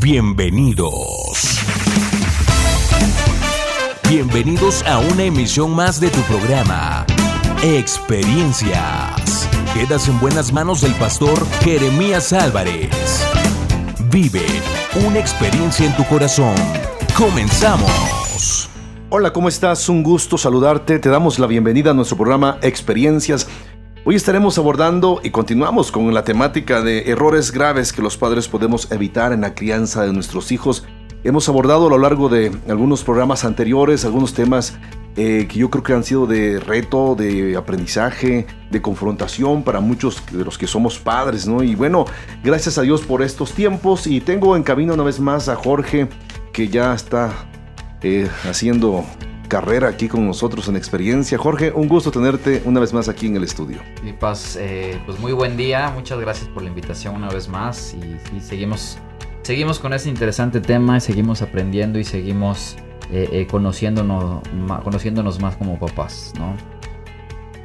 Bienvenidos. Bienvenidos a una emisión más de tu programa, Experiencias. Quedas en buenas manos del pastor Jeremías Álvarez. Vive una experiencia en tu corazón. Comenzamos. Hola, ¿cómo estás? Un gusto saludarte. Te damos la bienvenida a nuestro programa Experiencias. Hoy estaremos abordando y continuamos con la temática de errores graves que los padres podemos evitar en la crianza de nuestros hijos. Hemos abordado a lo largo de algunos programas anteriores algunos temas eh, que yo creo que han sido de reto, de aprendizaje, de confrontación para muchos de los que somos padres, ¿no? Y bueno, gracias a Dios por estos tiempos y tengo en camino una vez más a Jorge que ya está eh, haciendo carrera aquí con nosotros en experiencia. Jorge, un gusto tenerte una vez más aquí en el estudio. Y Paz, eh, pues muy buen día, muchas gracias por la invitación una vez más y, seguimos, seguimos con este interesante tema, seguimos aprendiendo y seguimos eh, eh, conociéndonos, conociéndonos más como papás, ¿no?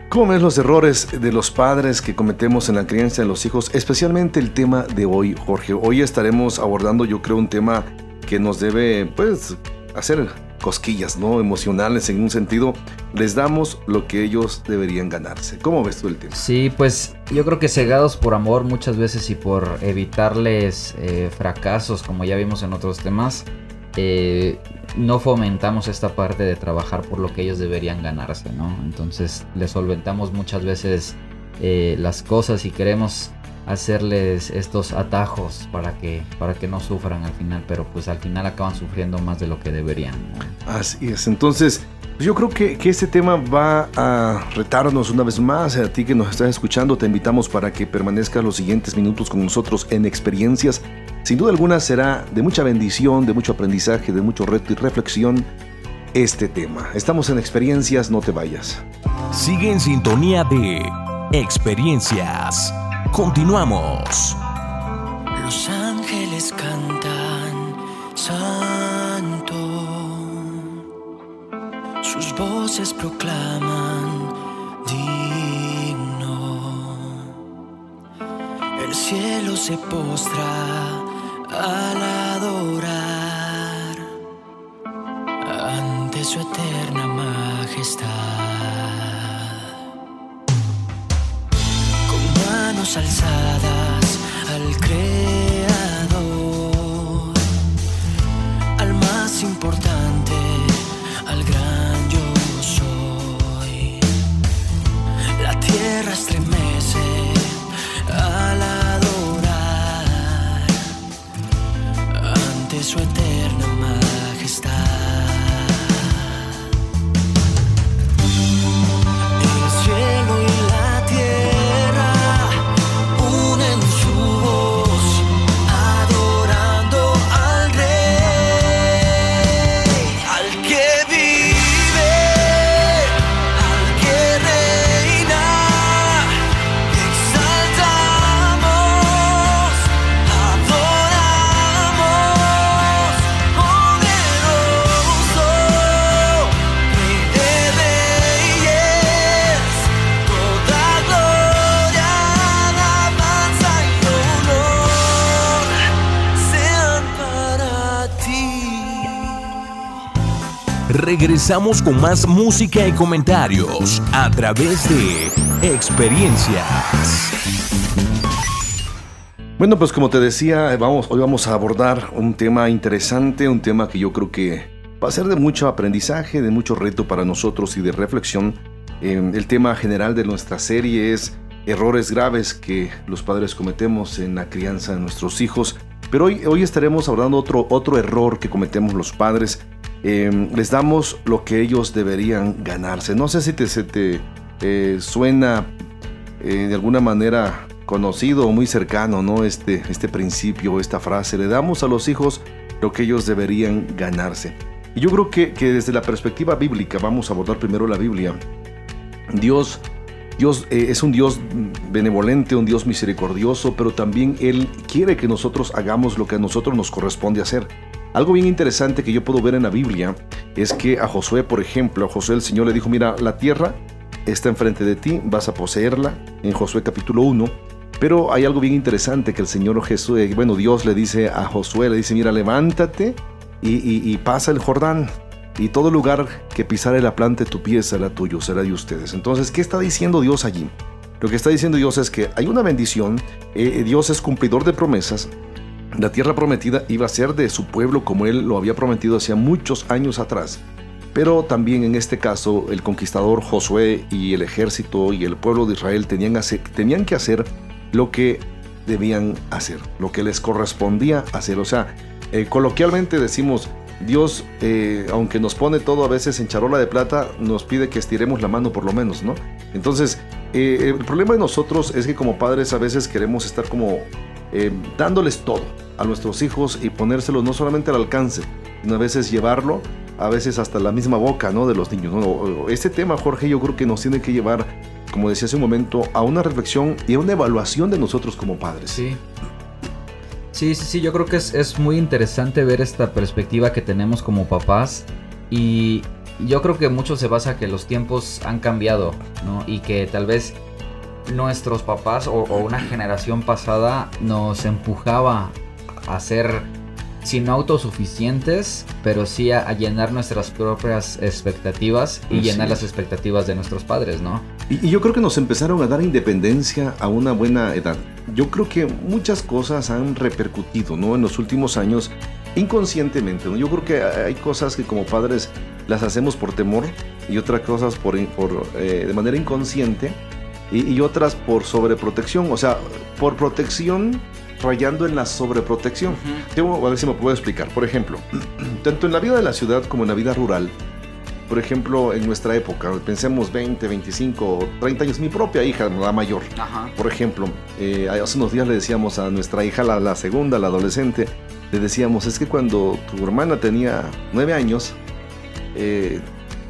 ¿Cómo ves los errores de los padres que cometemos en la crianza de los hijos? Especialmente el tema de hoy, Jorge. Hoy estaremos abordando, yo creo, un tema que nos debe, pues, hacer cosquillas, ¿no? Emocionales en un sentido, les damos lo que ellos deberían ganarse. ¿Cómo ves tú el tema? Sí, pues yo creo que cegados por amor muchas veces y por evitarles eh, fracasos, como ya vimos en otros temas, eh, no fomentamos esta parte de trabajar por lo que ellos deberían ganarse, ¿no? Entonces les solventamos muchas veces eh, las cosas y queremos hacerles estos atajos para que, para que no sufran al final, pero pues al final acaban sufriendo más de lo que deberían. Así es, entonces yo creo que, que, este tema va a retarnos una vez más a ti que nos estás escuchando, te invitamos para que permanezcas los siguientes minutos con nosotros en experiencias. Sin duda alguna será de mucha bendición, de mucho aprendizaje, de mucho reto y reflexión este tema. Estamos en experiencias, no te vayas. Sigue en sintonía de experiencias. Continuamos. Los ángeles cantan, santo. Sus voces proclaman, digno. El cielo se postra al adorar regresamos con más música y comentarios a través de experiencias. Bueno, pues como te decía, vamos, hoy vamos a abordar un tema interesante, un tema que yo creo que va a ser de mucho aprendizaje, de mucho reto para nosotros y de reflexión. Eh, el tema general de nuestra serie es errores graves que los padres cometemos en la crianza de nuestros hijos. Pero hoy, hoy estaremos abordando otro, otro error que cometemos los padres Em, les damos lo que ellos deberían ganarse. No sé si te, eh, suena eh, de alguna manera conocido o muy cercano, ¿no? Este, este principio, esta frase. Le damos a los hijos lo que ellos deberían ganarse. Y yo creo que, desde la perspectiva bíblica, vamos a abordar primero la Biblia. Dios Dios eh, es un Dios benevolente, un Dios misericordioso, pero también Él quiere que nosotros hagamos lo que a nosotros nos corresponde hacer. Algo bien interesante que yo puedo ver en la Biblia es que a Josué, por ejemplo, a Josué el Señor le dijo, mira, la tierra está enfrente de ti, vas a poseerla, en Josué capítulo 1. Pero hay algo bien interesante que el Señor Jesús, eh, bueno, Dios le dice a Josué, le dice, mira, levántate y, pasa el Jordán. Y todo lugar que pisare la planta de tu pie será tuyo, será de ustedes. Entonces, ¿qué está diciendo Dios allí? Lo que está diciendo Dios es que hay una bendición, eh, Dios es cumplidor de promesas, la tierra prometida iba a ser de su pueblo como él lo había prometido hacía muchos años atrás. Pero también en este caso el conquistador Josué y el ejército y el pueblo de Israel tenían, tenían que hacer lo que debían hacer, lo que les correspondía hacer. O sea, eh, coloquialmente decimos, Dios, eh, aunque nos pone todo a veces en charola de plata, nos pide que estiremos la mano por lo menos, ¿no? Entonces, eh, el problema de nosotros es que como padres a veces queremos estar como dándoles todo a nuestros hijos y ponérselo no solamente al alcance, sino a veces llevarlo, a veces hasta la misma boca, ¿no? De los niños, ¿no? Este tema, Jorge, yo creo que nos tiene que llevar, como decía hace un momento, a una reflexión y a una evaluación de nosotros como padres. Sí. Sí, sí, sí, yo creo que es, muy interesante ver esta perspectiva que tenemos como papás y yo creo que mucho se basa que los tiempos han cambiado, ¿no? Y que tal vez nuestros papás o, una generación pasada nos empujaba a ser, si no autosuficientes, pero sí a, llenar nuestras propias expectativas y llenar las expectativas de nuestros padres, ¿no? Y, yo creo que nos empezaron a dar independencia a una buena edad. Yo creo que muchas cosas han repercutido, ¿no? En los últimos años, inconscientemente, ¿no? Yo creo que hay cosas que como padres las hacemos por temor y otras cosas por, por eh, de manera inconsciente y, otras por sobreprotección. O sea, por protección rayando en la sobreprotección. a ver si me puedo explicar. Por ejemplo, tanto en la vida de la ciudad como en la vida rural, por ejemplo, en nuestra época, pensemos 20, 25, 30 años, mi propia hija, la mayor, por ejemplo, eh, hace unos días le decíamos a nuestra hija, la, segunda, la adolescente, le decíamos, es que cuando tu hermana tenía 9 años, eh,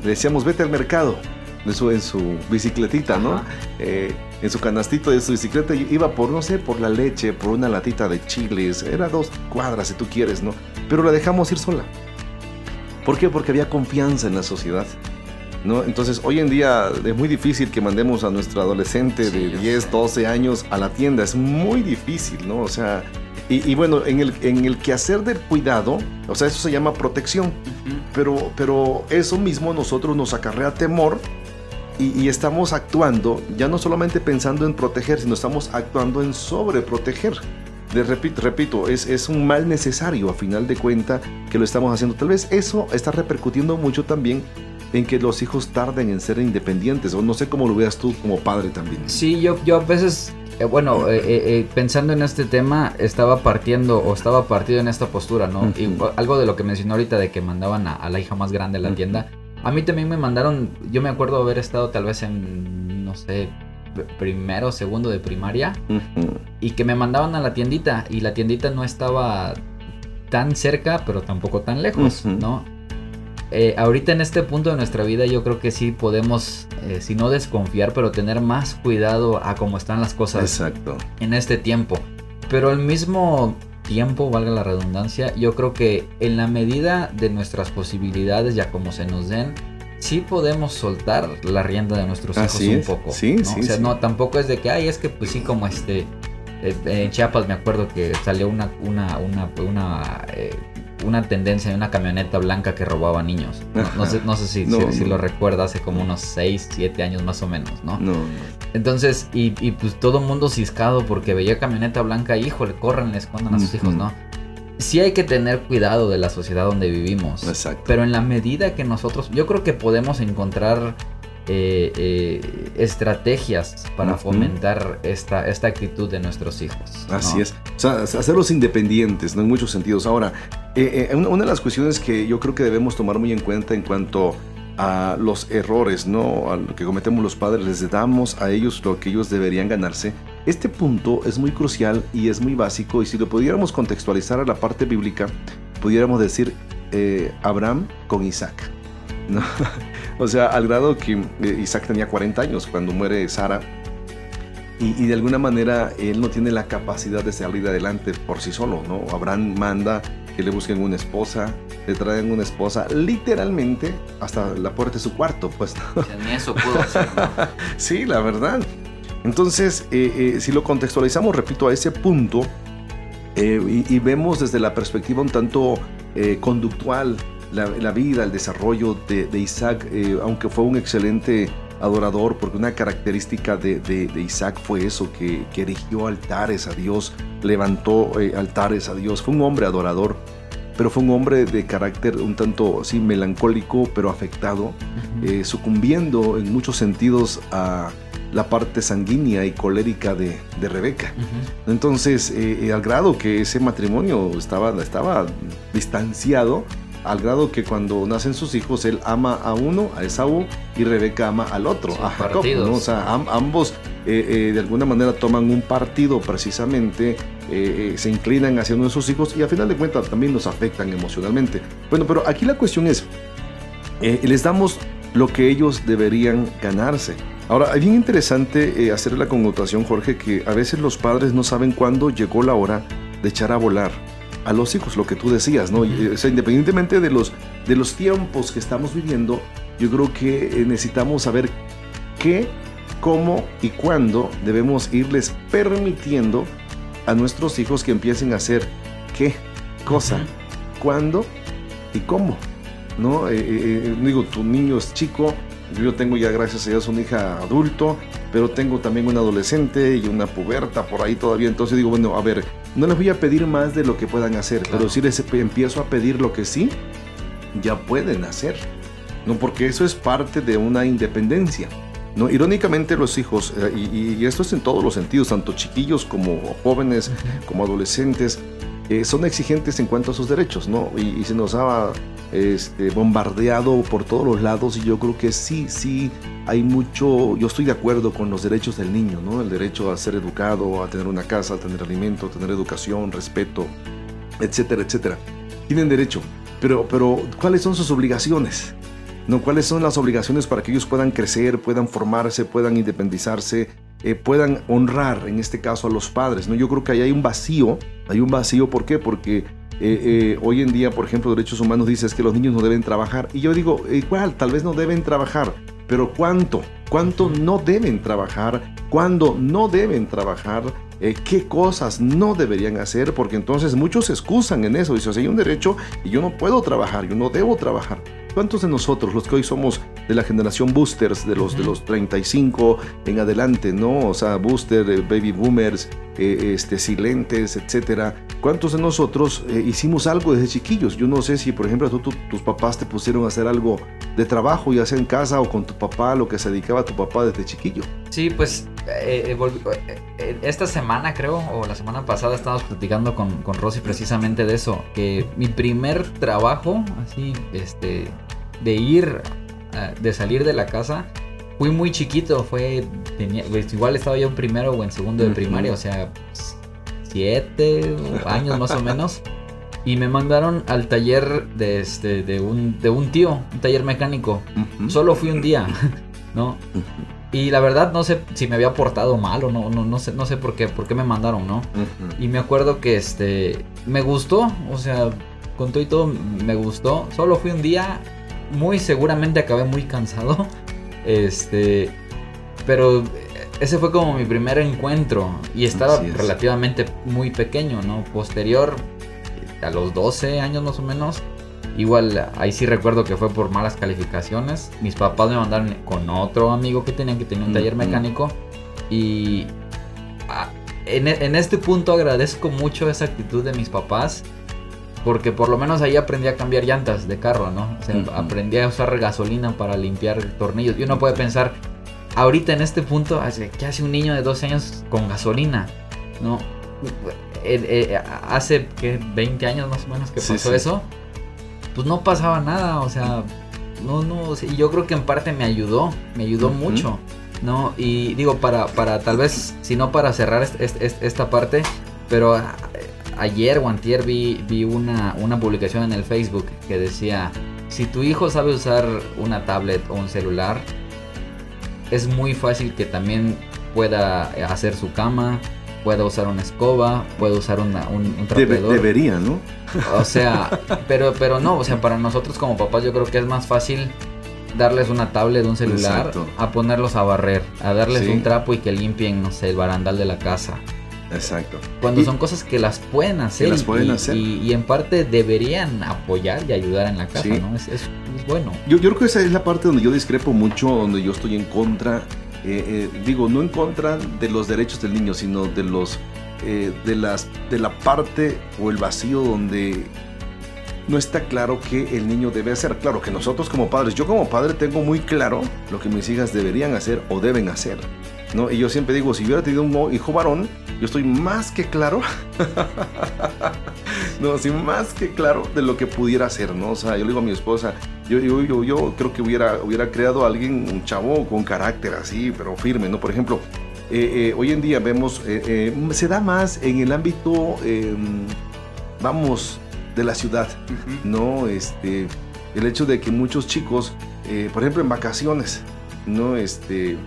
le decíamos, vete al mercado, en su, en su bicicletita, ¿no? Eh, en su canastito de su bicicleta iba por, no sé, por la leche, por una latita de chiles, era dos cuadras si tú quieres, ¿no? Pero la dejamos ir sola. ¿Por qué? Porque había confianza en la sociedad. ¿No? Entonces, hoy en día es muy difícil que mandemos a nuestro adolescente de 10, 12 años a la tienda. Es muy difícil, ¿no? O sea, y, bueno, en el, en el quehacer del cuidado, o sea, eso se llama protección. pero, pero eso mismo nosotros nos acarrea temor y, estamos actuando ya no solamente pensando en proteger, sino estamos actuando en sobreproteger. De, repito, repito es, es un mal necesario a final de cuenta que lo estamos haciendo. Tal vez eso está repercutiendo mucho también en que los hijos tarden en ser independientes, o no sé cómo lo veas tú como padre también. Sí, yo, yo a veces, eh, bueno, eh, eh, pensando en este tema, estaba partiendo o estaba partido en esta postura, ¿no? y algo de lo que mencionó ahorita de que mandaban a, la hija más grande a la tienda a mí también me mandaron, yo me acuerdo haber estado tal vez en, no sé, primero o segundo de primaria y que me mandaban a la tiendita y la tiendita no estaba tan cerca pero tampoco tan lejos, ¿no? Eh, ahorita en este punto de nuestra vida yo creo que sí podemos, eh, si no desconfiar, pero tener más cuidado a cómo están las cosas Exacto. en este tiempo. Pero al mismo tiempo, valga la redundancia, yo creo que en la medida de nuestras posibilidades, ya como se nos den, sí podemos soltar la rienda de nuestros hijos un poco. Sí, ¿no? sí, o sea, no, tampoco es de que, ay, es que pues sí, como este, eh, en Chiapas me acuerdo que salió una, una, una, una eh, una tendencia de una camioneta blanca que robaba niños. No, sé, no sé si, si, lo recuerda, hace como unos 6, 7 años más o menos, ¿no? No. Entonces, y, y pues todo el mundo ciscado porque veía camioneta blanca, híjole, corren, le escondan a sus hijos, ¿no? Sí hay que tener cuidado de la sociedad donde vivimos. Exacto. Pero en la medida que nosotros, yo creo que podemos encontrar eh, eh, estrategias para fomentar esta, esta actitud de nuestros hijos. Así es. O sea, hacerlos independientes, ¿no? En muchos sentidos. Ahora, eh, una de las cuestiones que yo creo que debemos tomar muy en cuenta en cuanto a los errores, ¿no? A lo que cometemos los padres, les damos a ellos lo que ellos deberían ganarse. Este punto es muy crucial y es muy básico y si lo pudiéramos contextualizar a la parte bíblica, pudiéramos decir Abraham con Isaac. ¿no? o sea, al grado que eh, Isaac tenía 40 años cuando muere Sara. Y, de alguna manera él no tiene la capacidad de salir adelante por sí solo, ¿no? Abraham manda que le busquen una esposa, le traen una esposa literalmente hasta la puerta de su cuarto, pues. Ni eso pudo hacer, sí, la verdad. Entonces, eh, eh, si lo contextualizamos, repito, a ese punto, eh, y, vemos desde la perspectiva un tanto conductual la, vida, el desarrollo de, Isaac, aunque fue un excelente adorador, porque una característica de, Isaac fue eso, que, erigió altares a Dios, levantó altares a Dios, fue un hombre adorador pero fue un hombre de carácter un tanto así melancólico, pero afectado, sucumbiendo en muchos sentidos a, la parte sanguínea y colérica de, Rebeca. Entonces, eh, eh, al grado que ese matrimonio estaba, estaba distanciado, al grado que cuando nacen sus hijos, él ama a uno, a Esaú, y Rebeca ama al otro, a Jacob. O sea, ambos eh, de alguna manera toman un partido precisamente, se inclinan hacia uno de sus hijos y a final de cuentas también nos afectan emocionalmente. Bueno, pero aquí la cuestión es, les damos lo que ellos deberían ganarse. Ahora, es bien interesante eh, hacer la connotación, Jorge, que a veces los padres no saben cuándo llegó la hora de echar a volar a los hijos, lo que tú decías, ¿no? o sea, independientemente de los, de los tiempos que estamos viviendo, yo creo que eh, necesitamos saber qué, cómo y cuándo debemos irles permitiendo a nuestros hijos que empiecen a hacer qué cosa, cuándo y cómo. ¿no? Eh, digo, tu niño es chico, yo tengo ya, gracias a Dios, una hija adulto, pero tengo también una adolescente y una puberta por ahí todavía. Entonces digo, bueno, a ver, no les voy a pedir más de lo que puedan hacer, pero si les empiezo a pedir lo que sí, ya pueden hacer. No, porque eso es parte de una independencia. No, irónicamente los hijos, eh, y, esto es en todos los sentidos, tanto chiquillos como jóvenes, como adolescentes, eh, son exigentes en cuanto a sus derechos, ¿no? Y, se nos ha este, bombardeado por todos los lados y yo creo que sí, sí, hay mucho, yo estoy de acuerdo con los derechos del niño, ¿no? El derecho a ser educado, a tener una casa, a tener alimento, a tener educación, respeto, etcétera, etcétera. Tienen derecho, pero, pero ¿cuáles son sus obligaciones? ¿No? ¿Cuáles son las obligaciones para que ellos puedan crecer, puedan formarse, puedan independizarse, eh, puedan honrar, en este caso, a los padres. ¿no? Yo creo que ahí hay un vacío, hay un vacío, ¿por qué? Porque eh, eh, hoy en día, por ejemplo, Derechos Humanos dice que los niños no deben trabajar. Y yo digo, igual, tal vez no deben trabajar, pero ¿cuánto? ¿Cuánto no deben trabajar? ¿Cuándo no deben trabajar? Qué cosas no deberían hacer, porque entonces muchos se excusan en eso. Dicen, o sea, hay un derecho y yo no puedo trabajar, yo no debo trabajar. ¿Cuántos de nosotros, los que hoy somos de la generación boosters, de los, de los 35 en adelante, ¿no? O sea, booster, eh, baby boomers, eh, este, silentes, etcétera. ¿Cuántos de nosotros eh, hicimos algo desde chiquillos? Yo no sé si, por ejemplo, tus papás te pusieron a hacer algo de trabajo, ya sea en casa o con tu papá, lo que se dedicaba a tu papá desde chiquillo. Sí, pues esta semana creo, o la semana pasada estábamos platicando con, con Rosy precisamente de eso, que mi primer trabajo, así, este, de ir de salir de la casa, fui muy chiquito, fue, tenía, pues, igual estaba yo en primero o en segundo de primaria, o sea, siete años más o menos. Y me mandaron al taller de, este, de, un, de un tío, un taller mecánico. Solo fui un día, ¿no? Y la verdad no sé si me había portado mal o no, no, no sé, no sé por qué, por qué me mandaron, ¿no? Y me acuerdo que este, me gustó, o sea, con todo y todo me gustó. Solo fui un día muy seguramente acabé muy cansado. Este, pero ese fue como mi primer encuentro y estaba relativamente muy pequeño, ¿no? Posterior, a los 12 años más o menos, igual ahí sí recuerdo que fue por malas calificaciones. Mis papás me mandaron con otro amigo que tenían que tenía un taller mecánico y ah, en, en este punto agradezco mucho esa actitud de mis papás porque por lo menos ahí aprendí a cambiar llantas de carro, ¿no? O sea, aprendí a usar gasolina para limpiar tornillos. Y uno puede pensar, ahorita en este punto, ¿qué hace un niño de 12 años con gasolina? ¿No? Eh, eh, hace, ¿qué? 20 años más o menos que pasó eso. Pues no pasaba nada, o sea, no, no, y yo creo que en parte me ayudó, me ayudó mucho, ¿no? Y digo, para, para tal vez, si no para cerrar esta parte, pero ayer o antier vi, vi una, una publicación en el Facebook que decía, si tu hijo sabe usar una tablet o un celular, es muy fácil que también pueda hacer su cama, pueda usar una escoba, pueda usar una, un, un debería, ¿no? O sea, pero, pero no, o sea, para nosotros como papás yo creo que es más fácil darles una tablet, un celular, Exacto. a ponerlos a barrer, a darles Sí. un trapo y que limpien, no sé, el barandal de la casa. Exacto. Cuando Y- son cosas que las pueden hacer. las pueden y, hacer. Y, y en parte deberían apoyar y ayudar en la casa, Sí. ¿no? Es, es- es bueno. Yo, yo creo que esa es la parte donde yo discrepo mucho, donde yo estoy en contra, eh, eh, digo, no en contra de los derechos del niño, sino de los eh, de las de la parte o el vacío donde no está claro qué el niño debe hacer. Claro que nosotros como padres, yo como padre tengo muy claro lo que mis hijas deberían hacer o deben hacer. ¿No? Y yo siempre digo, si hubiera tenido un hijo varón, yo estoy más que claro no, sí, más que claro de lo que pudiera hacer, ¿no? O sea, yo le digo a mi esposa, yo, yo, yo, yo creo que hubiera, hubiera creado a alguien, un chavo con carácter así, pero firme, ¿no? Por ejemplo, eh, eh, hoy en día vemos, eh, se da más en el ámbito, eh, vamos, de la ciudad, ¿no? Este, el hecho de que muchos chicos, por ejemplo, en vacaciones, ¿no? Este,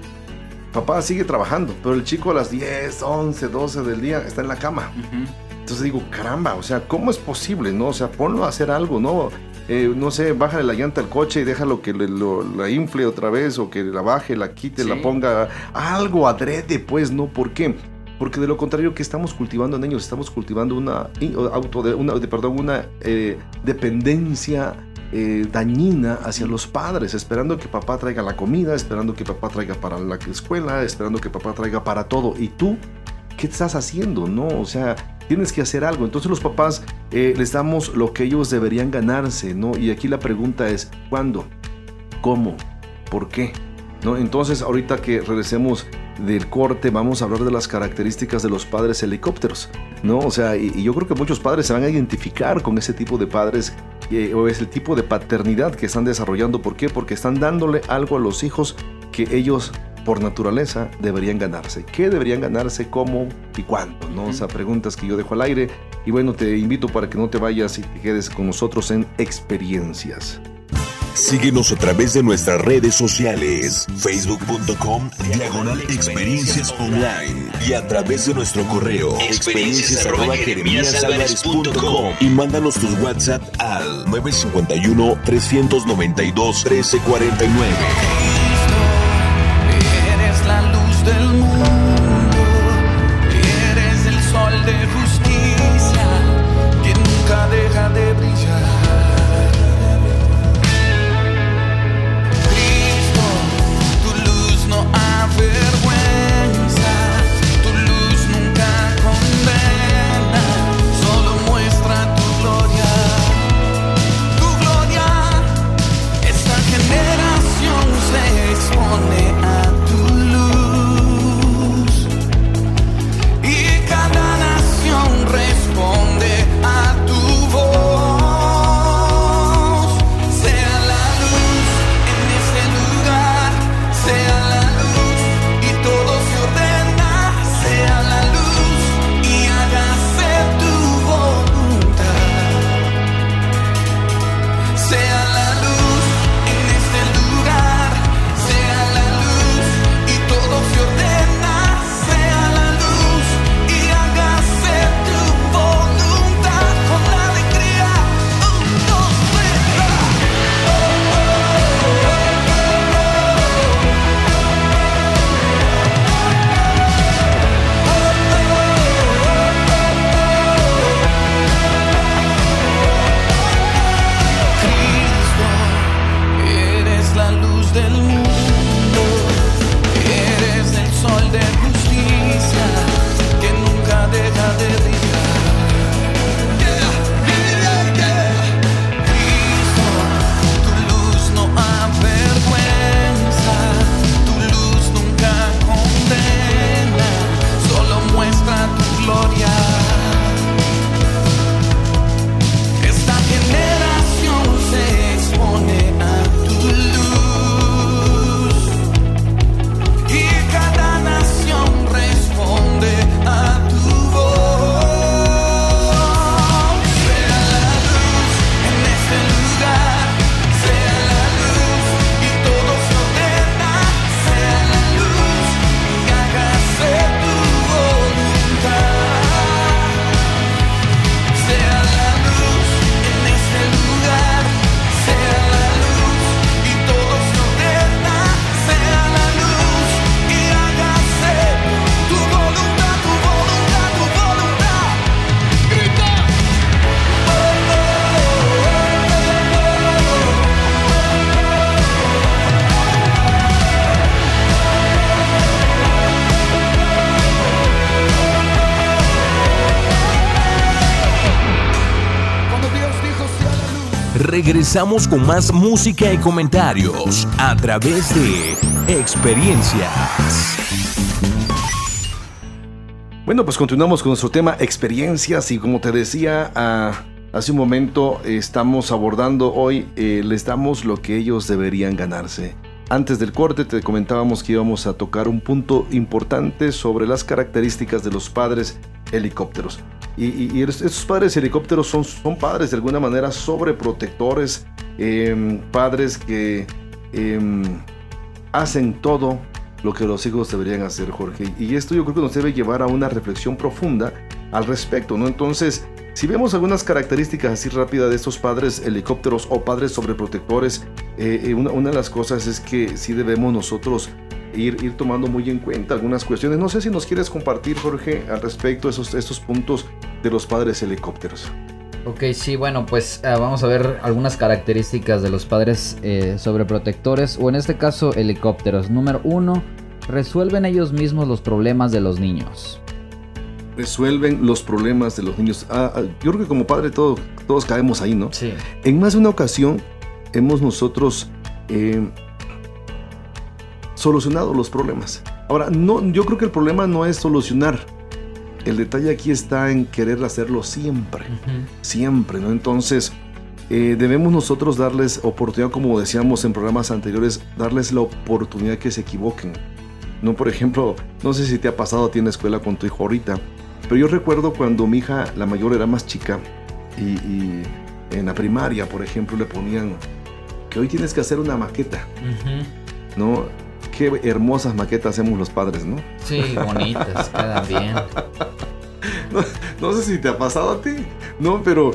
papá sigue trabajando, pero el chico a las 10, 11, 12 del día está en la cama. Entonces digo, caramba, o sea, ¿cómo es posible, no? O sea, ponlo a hacer algo, ¿no? Eh, no sé, bájale la llanta al coche y déjalo que le- lo- la infle otra vez o que la baje, la quite, Sí. la ponga. Algo adrede, pues, ¿no? ¿Por qué? Porque de lo contrario, que estamos cultivando en ellos? Estamos cultivando una auto de, una, de- perdón, una eh, dependencia eh, dañina hacia los padres, esperando que papá traiga la comida, esperando que papá traiga para la escuela, esperando que papá traiga para todo. ¿Y tú qué estás haciendo? No, o sea, tienes que hacer algo. Entonces los papás eh, les damos lo que ellos deberían ganarse, ¿no? Y aquí la pregunta es, ¿cuándo? ¿Cómo? ¿Por qué? ¿No? Entonces, ahorita que regresemos del corte, vamos a hablar de las características de los padres helicópteros, ¿no? O sea, y, y yo creo que muchos padres se van a identificar con ese tipo de padres eh, o es el tipo de paternidad que están desarrollando. ¿Por qué? Porque están dándole algo a los hijos que ellos por naturaleza deberían ganarse. ¿Qué deberían ganarse? ¿Cómo? ¿Y cuándo? ¿no? O sea, preguntas que yo dejo al aire. Y bueno, te invito para que no te vayas y te quedes con nosotros en experiencias. Síguenos a través de nuestras redes sociales, facebook.com, diagonal experiencias online y a través de nuestro correo, experiencias y mándanos tus WhatsApp al 951 392 1349. Regresamos con más música y comentarios a través de experiencias. Bueno, pues continuamos con nuestro tema experiencias y como te decía ah, hace un momento, estamos abordando hoy, eh, les damos lo que ellos deberían ganarse. Antes del corte te comentábamos que íbamos a tocar un punto importante sobre las características de los padres helicópteros. Y, estos padres helicópteros son, son padres de alguna manera sobreprotectores, em, padres que em, hacen todo lo que los hijos deberían hacer, Jorge. Y esto yo creo que nos debe llevar a una reflexión profunda al respecto, ¿no? Entonces, si vemos algunas características así rápidas de estos padres helicópteros o padres sobreprotectores, eh, eh, una, de las cosas es que sí debemos nosotros ir, ir tomando muy en cuenta algunas cuestiones. No sé si nos quieres compartir, Jorge, al respecto de esos, estos puntos de los padres helicópteros. Ok, sí, bueno, pues uh, vamos a ver algunas características de los padres eh, sobreprotectores o en este caso helicópteros. Número uno, resuelven ellos mismos los problemas de los niños resuelven los problemas de los niños. Ah, ah, yo creo que como padre todos, todos caemos ahí, ¿no? Sí. En más de una ocasión hemos nosotros eh, solucionado los problemas. Ahora, no, yo creo que el problema no es solucionar. El detalle aquí está en querer hacerlo siempre, siempre, ¿no? Entonces, eh, debemos nosotros darles oportunidad, como decíamos en programas anteriores, darles la oportunidad que se equivoquen. No, por ejemplo, no sé si te ha pasado a ti en la escuela con tu hijo ahorita, pero yo recuerdo cuando mi hija, la mayor, era más chica y, en la primaria, por ejemplo, le ponían que hoy tienes que hacer una maqueta. ¿No? Qué hermosas maquetas hacemos los padres, ¿no? Sí, bonitas, quedan bien. No, sé si te ha pasado a ti, no, pero,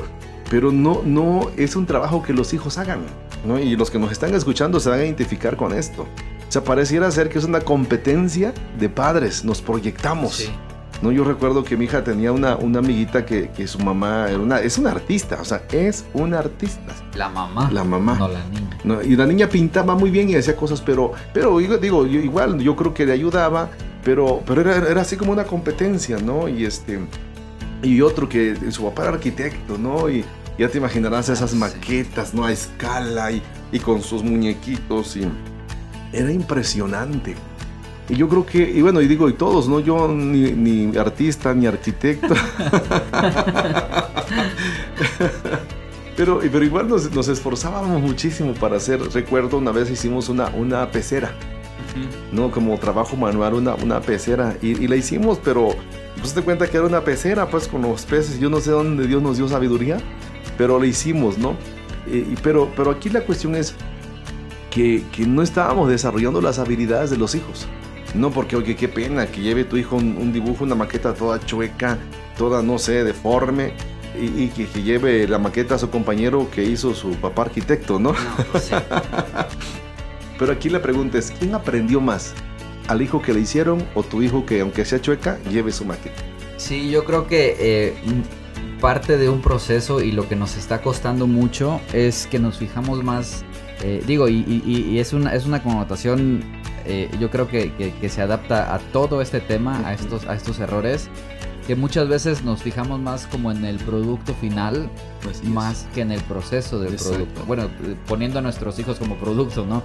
pero no, no es un trabajo que los hijos hagan, ¿no? Y los que nos están escuchando se van a identificar con esto. O sea, pareciera ser que es una competencia de padres, nos proyectamos. Sí. No, yo recuerdo que mi hija tenía una, una amiguita que, que, su mamá era una, es una artista, o sea, es una artista. La mamá. La mamá. No la niña. y la niña pintaba muy bien y hacía cosas, pero, pero digo, yo, igual, yo creo que le ayudaba, pero, pero era, era, así como una competencia, ¿no? Y este, y otro que su papá era arquitecto, ¿no? Y ya te imaginarás esas maquetas, ¿no? A escala y, y con sus muñequitos y era impresionante. Y yo creo que, y bueno, y digo, y todos, ¿no? Yo ni, artista, ni arquitecto. pero, pero igual nos, esforzábamos muchísimo para hacer, recuerdo una vez hicimos una, una pecera, ¿no? Como trabajo manual, una, una pecera. Y, la hicimos, pero pues te cuenta que era una pecera, pues con los peces. Yo no sé dónde Dios nos dio sabiduría, pero la hicimos, ¿no? Pero, pero aquí la cuestión es que, que no estábamos desarrollando las habilidades de los hijos. No porque, oye, qué pena que lleve tu hijo un, dibujo, una maqueta toda chueca, toda, no sé, deforme, y, que, lleve la maqueta a su compañero que hizo su papá arquitecto, ¿no? Pues Pero aquí la pregunta es, ¿quién aprendió más? ¿Al hijo que le hicieron o tu hijo que, aunque sea chueca, lleve su maqueta? Sí, yo creo que eh, parte de un proceso y lo que nos está costando mucho es que nos fijamos más, eh, digo, y, es, una, es una connotación eh, yo creo que, se adapta a todo este tema, a estos, a estos errores, que muchas veces nos fijamos más como en el producto final, pues más que en el proceso del producto. Bueno, poniendo a nuestros hijos como producto, ¿no?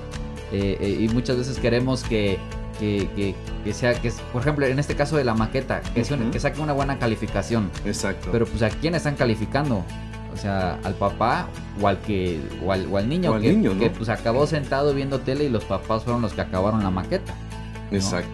Eh, eh, y muchas veces queremos que, que, sea, que por ejemplo, en este caso de la maqueta, que, que saque una buena calificación. Exacto. Pero pues a quién están calificando? O sea, al papá o al que o al, niño, que, niño, que, pues acabó sentado viendo tele y los papás fueron los que acabaron la maqueta. Exacto.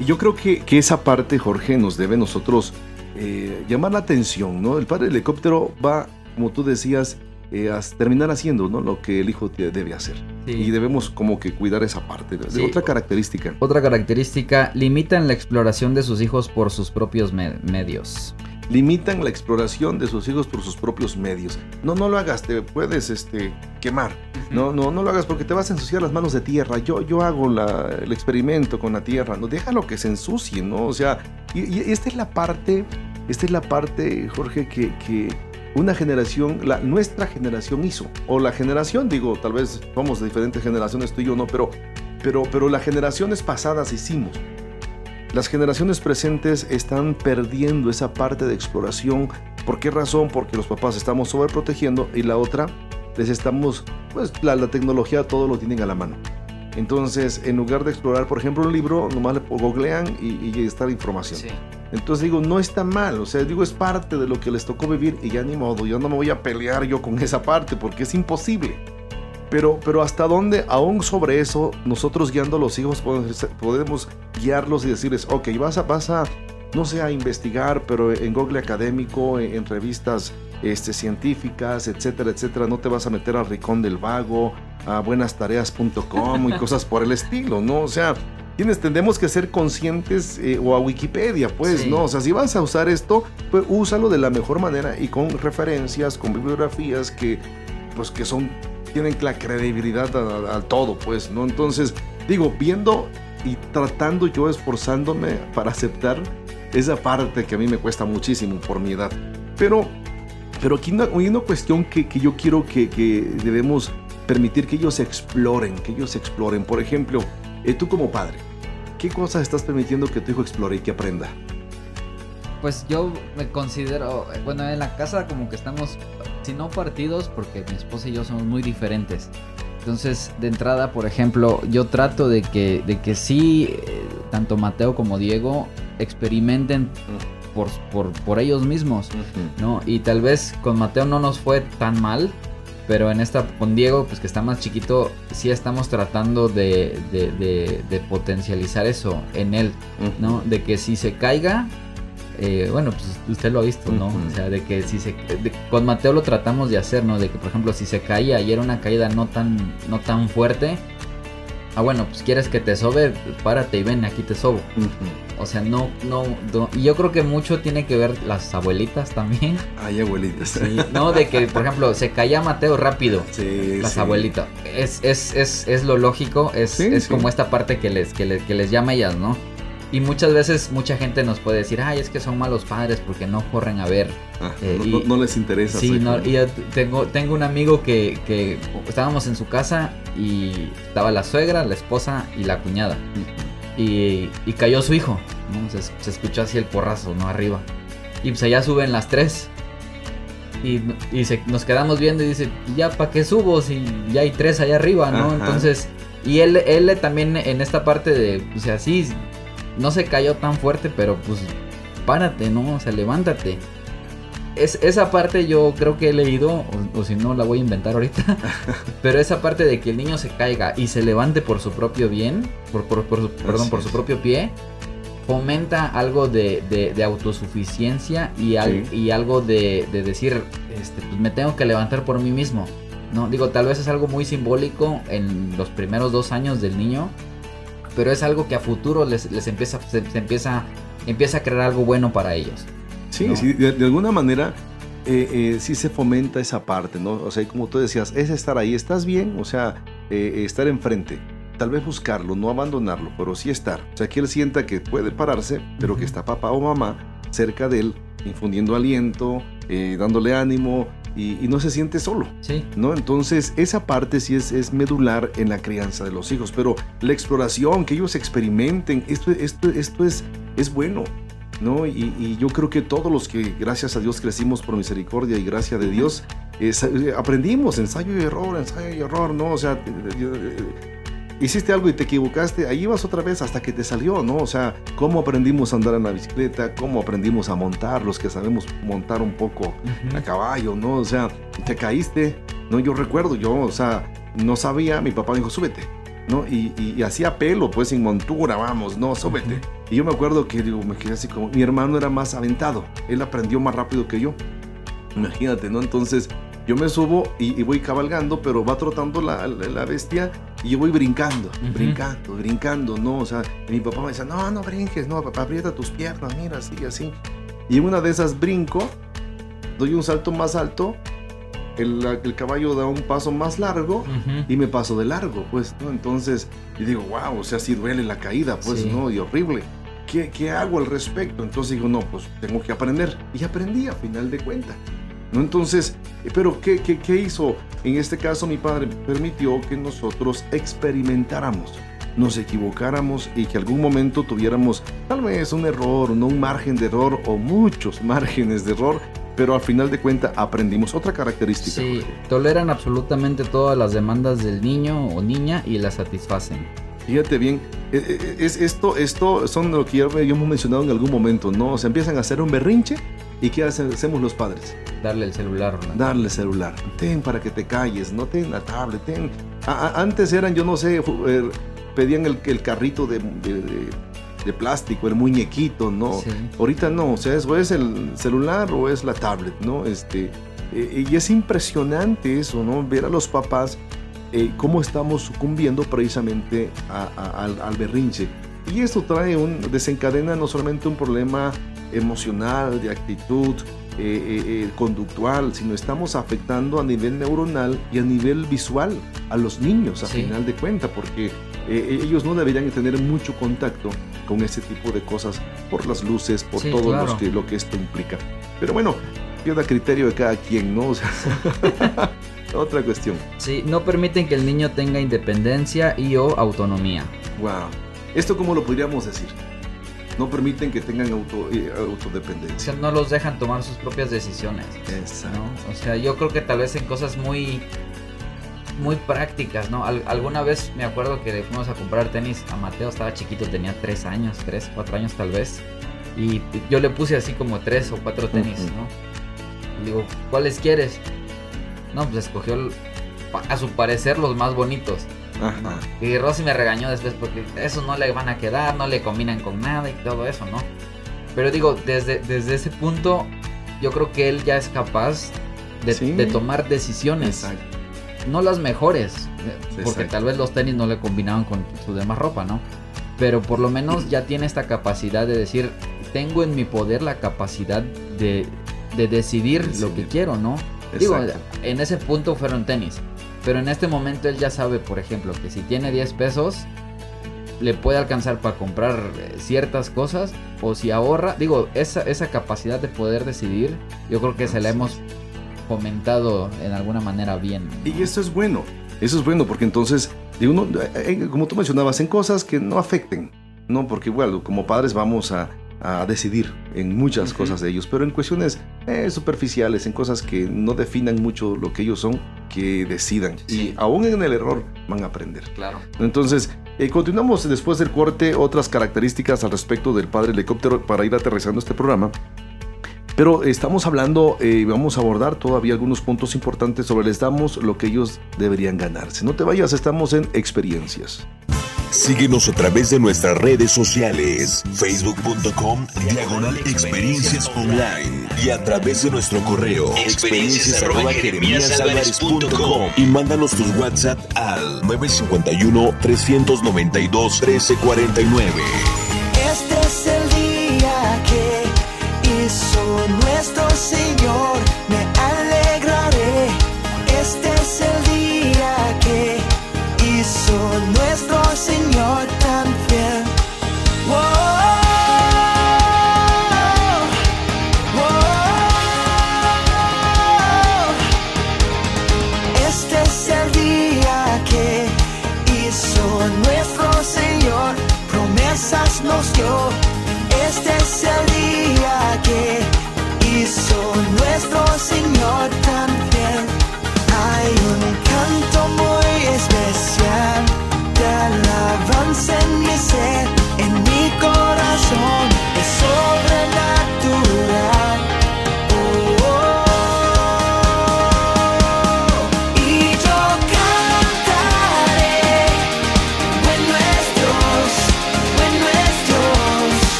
Y yo creo que, que, esa parte, Jorge, nos debe nosotros eh, llamar la atención, ¿no? El padre helicóptero va, como tú decías, eh, a terminar haciendo ¿no? lo que el hijo debe hacer. Y debemos como que cuidar esa parte. Otra característica. Otra característica, limitan la exploración de sus hijos por sus propios medios limitan la exploración de sus hijos por sus propios medios. No, no lo hagas, te puedes este, quemar. No, no, no lo hagas porque te vas a ensuciar las manos de tierra. Yo, yo hago el experimento con la tierra. No, déjalo que se ensucie, ¿no? O sea, y, esta es la parte, esta es la parte, Jorge, que, que una generación, la, nuestra generación hizo. O la generación, digo, tal vez somos de diferentes generaciones, tú y yo no, pero, pero, pero las generaciones pasadas hicimos. Las generaciones presentes están perdiendo esa parte de exploración. ¿Por qué razón? Porque los papás estamos sobreprotegiendo y la otra, les estamos, pues la, la tecnología todo lo tienen a la mano. Entonces, en lugar de explorar, por ejemplo, un libro, nomás le googlean y, y está la información. Sí. Entonces digo, no está mal, o sea, digo, es parte de lo que les tocó vivir y ya ni modo, yo no me voy a pelear yo con esa parte porque es imposible. Pero, pero hasta dónde, aún sobre eso, nosotros guiando a los hijos podemos, podemos guiarlos y decirles, ok, vas a, vas a, no sé, a investigar, pero en Google académico, en, en revistas este, científicas, etcétera, etcétera, no te vas a meter al ricón del vago, a buenastareas.com y cosas por el estilo, ¿no? O sea, tienes, tendemos que ser conscientes eh, o a Wikipedia, pues, Sí. ¿no? O sea, si vas a usar esto, pues úsalo de la mejor manera y con referencias, con bibliografías que, pues, que son, tienen la credibilidad al todo, pues, ¿no? Entonces, digo, viendo y tratando yo esforzándome para aceptar esa parte que a mí me cuesta muchísimo por mi edad. Pero, pero aquí una- hay una cuestión que, que yo quiero que, que debemos permitir que ellos exploren, que ellos exploren. Por ejemplo, eh, tú como padre, ¿qué cosas estás permitiendo que tu hijo explore y que aprenda? Pues yo me considero, eh, bueno, en la casa como que estamos, si no partidos, porque mi esposa y yo somos muy diferentes. Entonces, de entrada, por ejemplo, yo trato de que, de que sí, eh, tanto Mateo como Diego experimenten por, por, por ellos mismos, ¿no? Y tal vez con Mateo no nos fue tan mal, pero en esta, con Diego, pues que está más chiquito, sí estamos tratando de, de, de- de potencializar eso en él, ¿no? De que si se caiga, eh, bueno, pues usted lo ha visto, ¿no? O sea, de que si se... de- con Mateo lo tratamos de hacer, ¿no? De que, por ejemplo, si se caía y era una caída no tan, no tan fuerte, ah, bueno, pues quieres que te sobe, párate y ven, aquí te sobo. O sea, no, no, no- Y yo creo que mucho tiene que ver las abuelitas también. Ay, abuelitas. Sí, no, de que, por ejemplo, se caía Mateo rápido. Sí, Las sí. abuelitas. Es, es, es, es lo lógico, es, Sí, es como esta parte que les, que, les, que les llama ellas, ¿no? Y muchas veces mucha gente nos puede decir, ay, es que son malos padres porque no corren a ver. Ah, Eh, no, y- no- les interesa. Sí, no, y tengo, tengo un amigo que, que estábamos en su casa y estaba la suegra, la esposa y la cuñada. Y, y cayó su hijo, ¿no? Se, se escuchó así el porrazo, ¿no? Arriba. Y pues allá suben las tres. Y, y se- nos quedamos viendo y dice, "¿Y ya para qué subo si ya hay tres allá arriba, ¿no? Ajá. Entonces, y él, él también en esta parte de, o sea, sí, no se cayó tan fuerte, pero pues párate, ¿no? O sea, levántate. Es, esa parte yo creo que he leído, o, o si no la voy a inventar ahorita, pero esa parte de que el niño se caiga y se levante por su propio bien, por, por- por su- perdón, por su propio pie, fomenta algo de, de- de autosuficiencia y, al- Sí. y algo de, de decir, este, pues me tengo que levantar por mí mismo. No, digo, tal vez es algo muy simbólico en los primeros dos años del niño, pero es algo que a futuro les, les empieza, se, se empieza, empieza a crear algo bueno para ellos. Sí, ¿no? sí, de, de alguna manera eh, eh, sí se fomenta esa parte, ¿no? O sea, como tú decías, es estar ahí, estás bien, o sea, eh, eh, estar enfrente. Tal vez buscarlo, no abandonarlo, pero sí estar. O sea, que él sienta que puede pararse, pero que está papá o mamá cerca de él, infundiendo aliento, dándole ánimo y, y no se siente solo. Sí, ¿no? Entonces, esa parte sí es, es medular en la crianza de los hijos, pero la exploración, que ellos experimenten, esto, esto, esto es, es bueno, ¿no? Y, y yo creo que todos los que, gracias a Dios, crecimos por misericordia y gracia de Dios, eh, aprendimos ensayo y error, ensayo y error, ¿no? O sea, eh, eh, hiciste algo y te equivocaste, ahí vas otra vez hasta que te salió, ¿no? O sea, cómo aprendimos a andar en la bicicleta, cómo aprendimos a montar, los que sabemos montar un poco a caballo, ¿no? O sea, te caíste, ¿no? Yo recuerdo, yo, o sea, no sabía, mi papá me dijo, súbete, ¿no? Y, y- y hacía pelo, pues, sin montura, vamos, no, súbete. Ujú. Y yo me acuerdo que, digo, me quedé así como, mi hermano era más aventado, él aprendió más rápido que yo. Imagínate, ¿no? Entonces, yo me subo y, y voy cabalgando, pero va trotando la, la- la bestia y yo voy brincando, brincando, brincando, ¿no? O sea, mi papá me decía, no, no brinques, no, papá, aprieta tus piernas, mira, así, así. Y en una de esas brinco, doy un salto más alto, el, el caballo da un paso más largo y me paso de largo, pues, ¿no? Entonces, y digo, wow, o sea, sí duele la caída, pues, Sí. ¿no? Y horrible. ¿Qué, ¿Qué hago al respecto? Entonces digo, no, pues tengo que aprender. Y aprendí a final de cuentas. ¿No? Entonces, eh, pero ¿qué, qué, qué hizo? En este caso, mi padre permitió que nosotros experimentáramos, nos equivocáramos y que algún momento tuviéramos tal vez un error, no un margen de error o muchos márgenes de error, pero al final de cuentas aprendimos otra característica. Sí, toleran absolutamente todas las demandas del niño o niña y las satisfacen. Fíjate bien, eh, eh, es, esto, esto son lo que ya hemos mencionado en algún momento, ¿no? Se empiezan a hacer un berrinche y ¿qué hacemos los padres? Darle el celular. ¿no? Darle el celular. Ten para que te calles, no ten la tablet, ten. antes eran, yo no sé, eh, pedían el, el carrito de, de, plástico, el muñequito, ¿no? Ahorita no, o sea, es, o es el celular o es la tablet, ¿no? Este, y es impresionante eso, ¿no? Ver a los papás eh, cómo estamos sucumbiendo precisamente al, berrinche. Y esto trae un, desencadena no solamente un problema emocional, de actitud, eh, eh, conductual, sino estamos afectando a nivel neuronal y a nivel visual a los niños, a final de cuentas, porque ellos no deberían tener mucho contacto con ese tipo de cosas por las luces, por todo lo, que, lo que esto implica. Pero bueno, queda criterio de cada quien, ¿no? O sea, Otra cuestión. Sí, no permiten que el niño tenga independencia y o autonomía. Wow. ¿Esto cómo lo podríamos decir? No permiten que tengan auto, eh, autodependencia. O sea, no los dejan tomar sus propias decisiones. Exacto. O sea, yo creo que tal vez en cosas muy muy prácticas, ¿no? alguna vez me acuerdo que fuimos a comprar tenis a Mateo, estaba chiquito, tenía tres años, tres, cuatro años tal vez. Y yo le puse así como tres o cuatro tenis, ¿no? Y digo, ¿cuáles quieres? No, pues escogió a su parecer los más bonitos. Y Rosy me regañó después porque eso no le van a quedar, no le combinan con nada y todo eso, ¿no? Pero digo, desde, desde ese punto, yo creo que él ya es capaz de, tomar decisiones. No las mejores, eh, porque tal vez los tenis no le combinaban con su demás ropa, ¿no? Pero por lo menos ya tiene esta capacidad de decir, tengo en mi poder la capacidad de, decidir, lo que quiero, ¿no? Digo, en ese punto fueron tenis. Pero en este momento él ya sabe, por ejemplo, que si tiene 10 pesos, le puede alcanzar para comprar eh, ciertas cosas. O si ahorra, digo, esa, esa capacidad de poder decidir, yo creo que se la hemos comentado en alguna manera bien. Y eso es bueno. Eso es bueno porque entonces, digo, eh, eh, como tú mencionabas, en cosas que no afecten. No, porque igual, como padres vamos a, a decidir en muchas cosas de ellos, pero en cuestiones eh, superficiales, en cosas que no definan mucho lo que ellos son, que decidan. Y aún en el error van a aprender. Claro. Entonces, eh, continuamos después del corte otras características al respecto del padre helicóptero para ir aterrizando este programa. Pero estamos hablando, y eh, vamos a abordar todavía algunos puntos importantes sobre les damos lo que ellos deberían ganarse. No te vayas, estamos en experiencias. Síguenos a través de nuestras redes sociales, facebook.com, diagonal experiencias online y a través de nuestro correo, experiencias y mándanos tus WhatsApp al 951 392 1349. Este es el día que hizo nuestro Señor,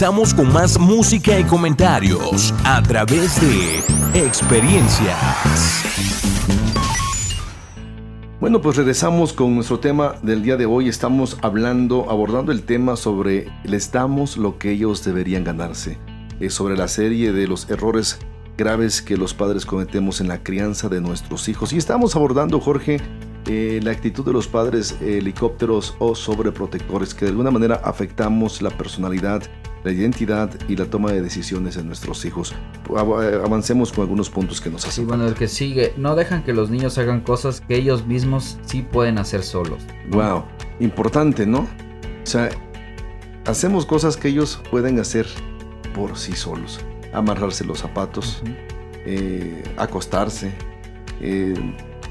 Regresamos con más música y comentarios a través de experiencias. Bueno, pues regresamos con nuestro tema del día de hoy. Estamos hablando, abordando el tema sobre les damos lo que ellos deberían ganarse. Sobre la serie de los errores graves que los padres cometemos en la crianza de nuestros hijos. Y estamos abordando, Jorge, eh, la actitud de los padres helicópteros o sobreprotectores que de alguna manera afectamos la personalidad, la identidad y la toma de decisiones en nuestros hijos. Eh, Avancemos con algunos puntos que nos Sí, hacen. bueno, el que sigue, no dejan que los niños hagan cosas que ellos mismos sí pueden hacer solos. Wow, importante, ¿no? O sea, hacemos cosas que ellos pueden hacer por sí solos. Amarrarse los zapatos, eh, acostarse, eh,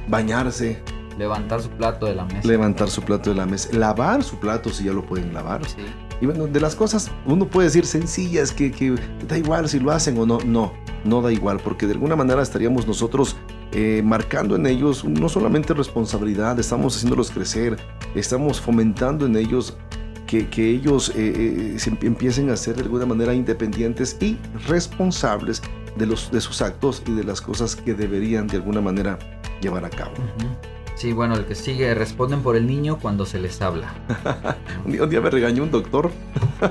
bañarse, Levantar su plato de la mesa. levantar su plato de la mesa, lavar su plato si ya lo pueden lavar. Sí. Y bueno, de las cosas, uno puede decir sencillas, que, que da igual si lo hacen o no. No, no da igual, porque de alguna manera estaríamos nosotros eh, marcando en ellos no solamente responsabilidad, estamos haciéndolos crecer, estamos fomentando en ellos que, ellos eh, eh, empiecen a ser de alguna manera independientes y responsables de, los, de sus actos y de las cosas que deberían de alguna manera llevar a cabo. Sí, bueno, el que sigue, responden por el niño cuando se les habla. Un día, un día me regañó un doctor.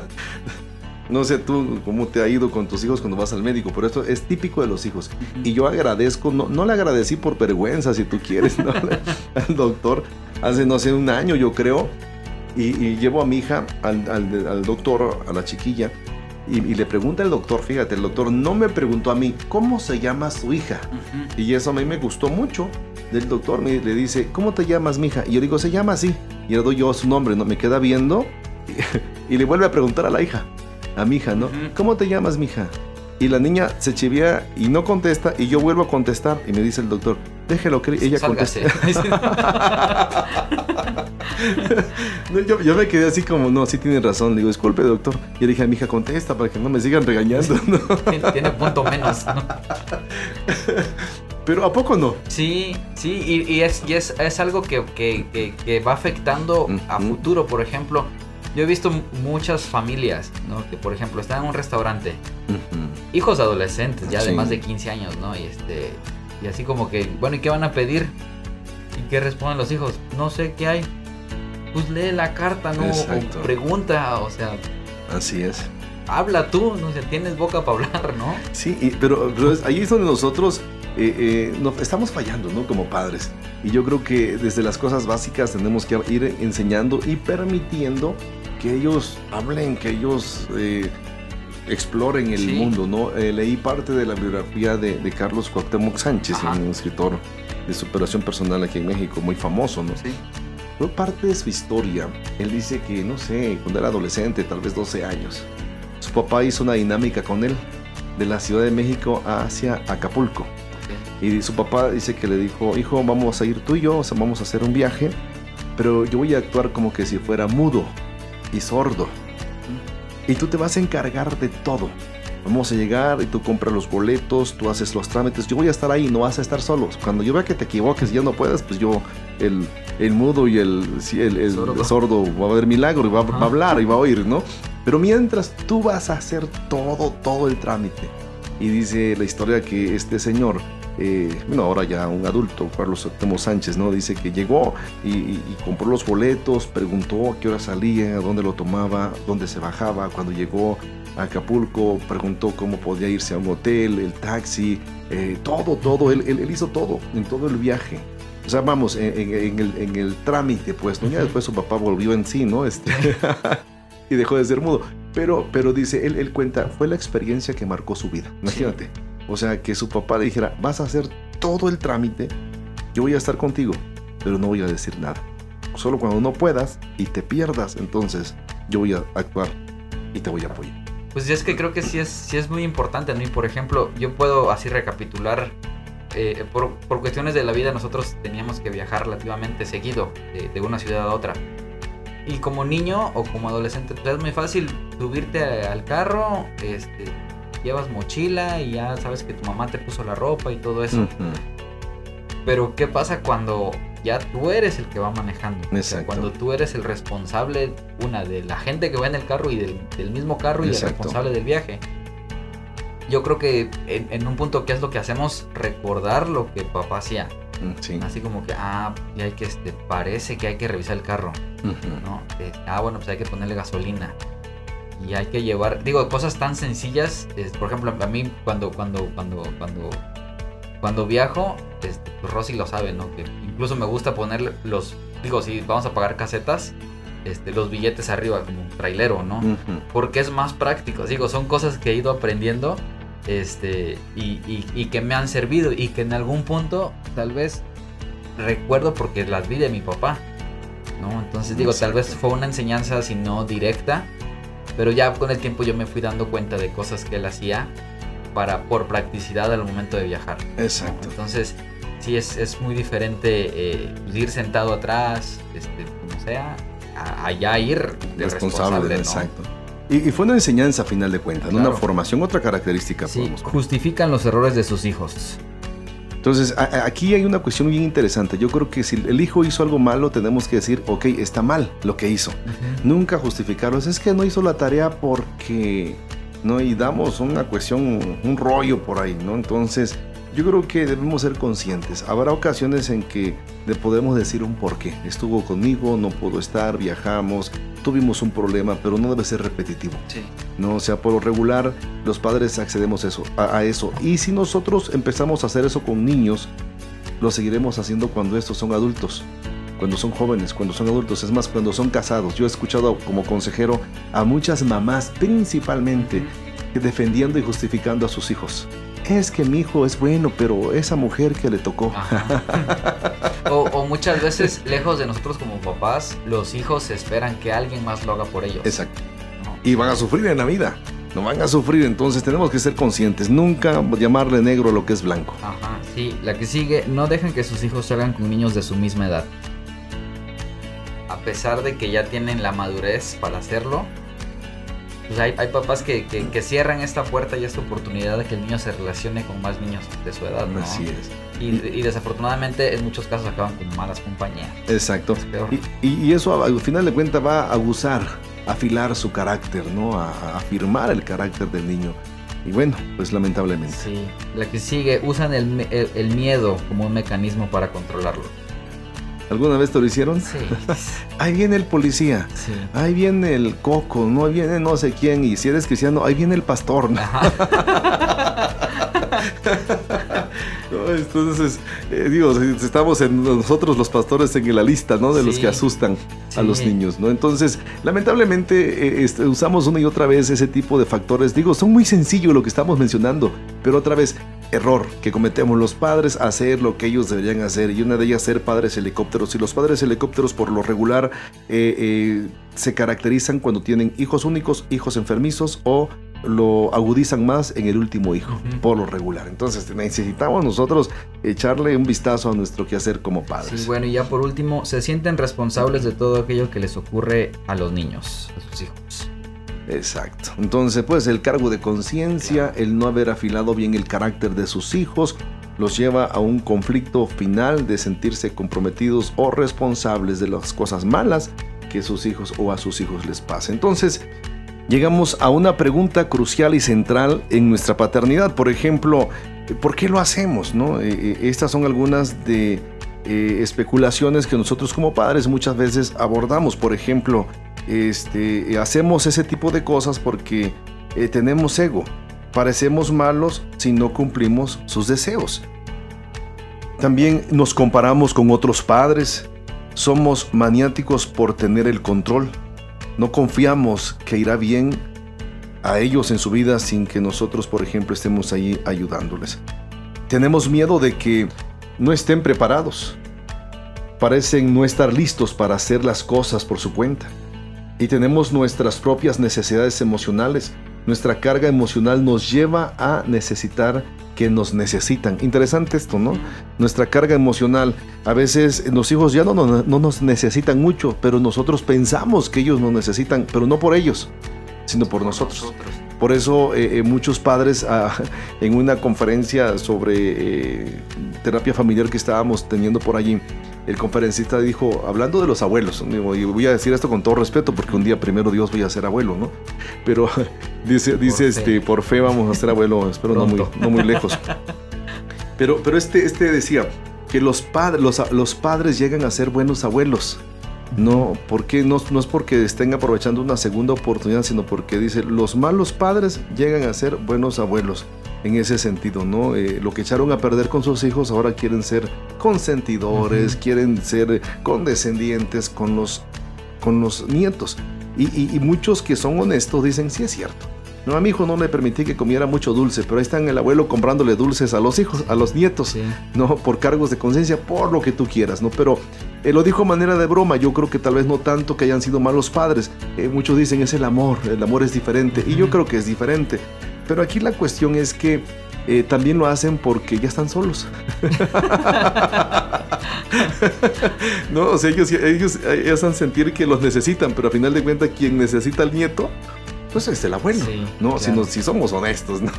No sé tú cómo te ha ido con tus hijos cuando vas al médico, pero esto es típico de los hijos. Y yo agradezco, no, no le agradecí por vergüenza, si tú quieres, ¿no? al doctor hace, no sé, un año yo creo. Y, y llevo a mi hija al, al- al doctor, a la chiquilla, y, y le pregunta al doctor, fíjate, el doctor no me preguntó a mí, ¿cómo se llama su hija? Y eso a mí me gustó mucho del doctor. Me, le dice, ¿cómo te llamas, mija? Y yo digo, se llama así. Y le doy yo su nombre, ¿no? Me queda viendo y, y le vuelve a preguntar a la hija, a mi hija, ¿no? ¿Cómo te llamas, mija? Y la niña se chivea y no contesta y yo vuelvo a contestar y me dice el doctor, déjelo que ella Sálgase. conteste. No, yo, yo me quedé así como, no, sí tiene razón. Le digo, disculpe, doctor. Y le dije a mi hija, contesta para que no me sigan regañando. ¿no? Tiene, tiene punto menos. ¿no? Pero ¿a poco no? Sí, sí, y, y es, y es, es algo que, que- que- que va afectando a futuro. Por ejemplo, yo he visto muchas familias, ¿no? Que por ejemplo están en un restaurante, hijos adolescentes, ya de más de 15 años, ¿no? Y este, y así como que, bueno, ¿y qué van a pedir? ¿Y qué responden los hijos? No sé qué hay. Pues lee la carta, ¿no? Exacto. O pregunta, o sea, Así es. habla tú, no sé, tienes boca para hablar, ¿no? Sí, y- pero, pero es- ahí es donde nosotros eh, eh, no- estamos fallando, ¿no? Como padres. Y yo creo que desde las cosas básicas tenemos que ir enseñando y permitiendo que ellos hablen, que ellos eh, exploren el Sí. mundo, ¿no? Leí parte de la biografía de, de Carlos Cuauhtémoc Sánchez, Ajá. un escritor de superación personal aquí en México, muy famoso, ¿no? Sí. Fue parte de su historia. Él dice que, no sé, cuando era adolescente, tal vez 12 años, su papá hizo una dinámica con él de la Ciudad de México hacia Acapulco. Y su papá dice que le dijo, hijo, vamos a ir tú y yo, o sea, vamos a hacer un viaje pero yo voy a actuar como que si fuera mudo y sordo. Y tú te vas a encargar de todo. Vamos a llegar y tú compras los boletos, tú haces los trámites. Yo voy a estar ahí, no vas a estar solos. Cuando yo vea que te equivoques y ya no puedes, pues yo, el, el mudo y el, el, el Sordo. sordo. va a ver milagro y va, a hablar y va a oír, ¿no? Pero mientras tú vas a hacer todo, todo el trámite. Y dice la historia que este señor, eh, bueno, ahora ya un adulto, Carlos Octemo Sánchez, ¿no? Dice que llegó y, y- y compró los boletos, preguntó a qué hora salía, a dónde lo tomaba, dónde se bajaba, cuando llegó a Acapulco, preguntó cómo podía irse a un hotel, el taxi, eh, todo, todo, él, él- él hizo todo en todo el viaje. O sea, vamos, en, en- en el, en el trámite, pues, ¿no? Ya después su papá volvió en sí, ¿no? Este, y dejó de ser mudo. Pero, pero dice, él, él cuenta, fue la experiencia que marcó su vida. Imagínate. O sea, que su papá le dijera, vas a hacer todo el trámite, yo voy a estar contigo, pero no voy a decir nada. Solo cuando no puedas y te pierdas, entonces yo voy a actuar y te voy a apoyar. Pues es que creo que sí es, sí es muy importante, ¿no? Y por ejemplo, yo puedo así recapitular, eh, por, por cuestiones de la vida nosotros teníamos que viajar relativamente seguido de, de una ciudad a otra. Y como niño o como adolescente, pues es muy fácil subirte al carro, este, llevas mochila y ya sabes que tu mamá te puso la ropa y todo eso. Pero ¿qué pasa cuando ya tú eres el que va manejando? O sea, Exacto. cuando tú eres el responsable, una, de la gente que va en el carro y del, del mismo carro y el responsable del viaje. Yo creo que en, en un punto, ¿qué es lo que hacemos? Recordar lo que papá hacía. Mm, Sí. Así como que, ah, y hay que, este, parece que hay que revisar el carro. ¿no? De, ah, bueno, pues hay que ponerle gasolina. Y hay que llevar, digo, cosas tan sencillas. es, por ejemplo, a mí cuando, cuando, cuando, cuando, cuando viajo, este, pues Rosy lo sabe, ¿no? Que incluso me gusta poner los, digo, si vamos a pagar casetas, este, los billetes arriba como un trailero, ¿no? Porque es más práctico. Digo, son cosas que he ido aprendiendo este, y, y- y que me han servido y que en algún punto tal vez recuerdo porque las vi de mi papá. ¿no? Entonces digo, tal vez fue una enseñanza, si no directa, pero ya con el tiempo yo me fui dando cuenta de cosas que él hacía para, por practicidad al momento de viajar. ¿no? Exacto. Entonces, sí es, es muy diferente eh, pues, ir sentado atrás, este, como sea, a, allá ir de responsable, responsable, ¿no? exacto. Y, y fue una enseñanza a final de cuentas, ¿no? Claro. una formación, otra característica. Sí, podemos justifican los errores de sus hijos. Entonces, aquí hay una cuestión bien interesante. Yo creo que si el hijo hizo algo malo, tenemos que decir, ok, está mal lo que hizo. Nunca justificarlos. Es que no hizo la tarea porque, ¿no? Y damos una cuestión, un rollo por ahí, ¿no? Entonces, yo creo que debemos ser conscientes. Habrá ocasiones en que le podemos decir un porqué. Estuvo conmigo, no pudo estar, viajamos, tuvimos un problema, pero no debe ser repetitivo. Sí. ¿no? O sea, por lo regular, los padres accedemos eso, a, a eso. Y si nosotros empezamos a hacer eso con niños, lo seguiremos haciendo cuando estos son adultos, cuando son jóvenes, cuando son adultos, es más, cuando son casados. Yo he escuchado como consejero a muchas mamás, principalmente, defendiendo y justificando a sus hijos. Es que mi hijo es bueno, pero esa mujer que le tocó. O, o muchas veces, lejos de nosotros como papás, los hijos esperan que alguien más lo haga por ellos. Exacto. ¿no? Y van a sufrir en la vida. No van a sufrir, entonces tenemos que ser conscientes. Nunca llamarle negro a lo que es blanco. Ajá, sí. La que sigue, no dejen que sus hijos salgan con niños de su misma edad. A pesar de que ya tienen la madurez para hacerlo, pues hay, hay papás que, que- que cierran esta puerta y esta oportunidad de que el niño se relacione con más niños de su edad, ¿no? Así es. Y, y desafortunadamente en muchos casos acaban con malas compañías. Exacto. Es. Y, y- eso al final de cuentas va a abusar, a afilar su carácter, ¿no? A, a afirmar el carácter del niño. Y bueno, pues lamentablemente. Sí, la que sigue, usan el, el- el miedo como un mecanismo para controlarlo. ¿Alguna vez te lo hicieron? Sí, Ahí viene el policía. sí. Ahí viene el coco, no Ahí viene no sé quién, y si eres cristiano, ahí viene el pastor. Entonces, eh, digo, estamos en nosotros los pastores en la lista, ¿no? De los que asustan a los niños, ¿no? Entonces, lamentablemente eh, este, usamos una y otra vez ese tipo de factores. Digo, son muy sencillos lo que estamos mencionando, pero otra vez, error que cometemos los padres, hacer lo que ellos deberían hacer, y una de ellas ser padres helicópteros. Y los padres helicópteros, por lo regular, eh, eh, se caracterizan cuando tienen hijos únicos, hijos enfermizos o lo agudizan más en el último hijo, por lo regular. Entonces necesitamos nosotros echarle un vistazo a nuestro quehacer como padres. Sí, bueno, y ya por último, se sienten responsables de todo aquello que les ocurre a los niños, a sus hijos. Exacto. Entonces, pues el cargo de conciencia, el no haber afilado bien el carácter de sus hijos, los lleva a un conflicto final de sentirse comprometidos o responsables de las cosas malas que sus hijos o a sus hijos les pase. Entonces, llegamos a una pregunta crucial y central en nuestra paternidad. Por ejemplo, ¿por qué lo hacemos? No? Eh, eh, estas son algunas de eh, especulaciones que nosotros como padres muchas veces abordamos. Por ejemplo, este, hacemos ese tipo de cosas porque eh, tenemos ego. Parecemos malos si no cumplimos sus deseos. También nos comparamos con otros padres. Somos maniáticos por tener el control. No confiamos que irá bien a ellos en su vida sin que nosotros, por ejemplo, estemos ahí ayudándoles. Tenemos miedo de que no estén preparados. Parecen no estar listos para hacer las cosas por su cuenta. Y tenemos nuestras propias necesidades emocionales. Nuestra carga emocional nos lleva a necesitar que nos necesitan. Interesante esto, ¿no? Nuestra carga emocional. A veces los hijos ya no, no- no nos necesitan mucho, pero nosotros pensamos que ellos nos necesitan, pero no por ellos, sino por nosotros. Por eso eh, eh, muchos padres ah, en una conferencia sobre eh, terapia familiar que estábamos teniendo por allí, el conferencista dijo, hablando de los abuelos, digo, y voy a decir esto con todo respeto porque un día primero Dios voy a ser abuelo, ¿no? Pero dice, dice fe. este, por fe vamos a ser abuelo, espero no muy, no muy lejos. Pero, pero este, este decía que los, padres los, los padres llegan a ser buenos abuelos. No, porque no, no es porque estén aprovechando una segunda oportunidad, sino porque dice, los malos padres llegan a ser buenos abuelos. En ese sentido, ¿no? Eh, lo que echaron a perder con sus hijos ahora quieren ser consentidores, quieren ser condescendientes con los, con los nietos. Y, y- y muchos que son honestos dicen, sí es cierto. No, a mi hijo no le permití que comiera mucho dulce, pero ahí están el abuelo comprándole dulces a los hijos, a los nietos Sí. no por cargos de conciencia, por lo que tú quieras, ¿no? Pero eh, lo dijo a manera de broma, yo creo que tal vez no tanto que hayan sido malos padres, Eh, muchos dicen es el amor, el amor es diferente, y yo creo que es diferente, pero aquí la cuestión es que eh, también lo hacen porque ya están solos. no, o sea, ellos, ellos, ellos hacen sentir que los necesitan, pero a final de cuentas quien necesita al nieto, pues es el abuelo, Sí, ¿no? claro. Si, nos- si somos honestos, ¿no?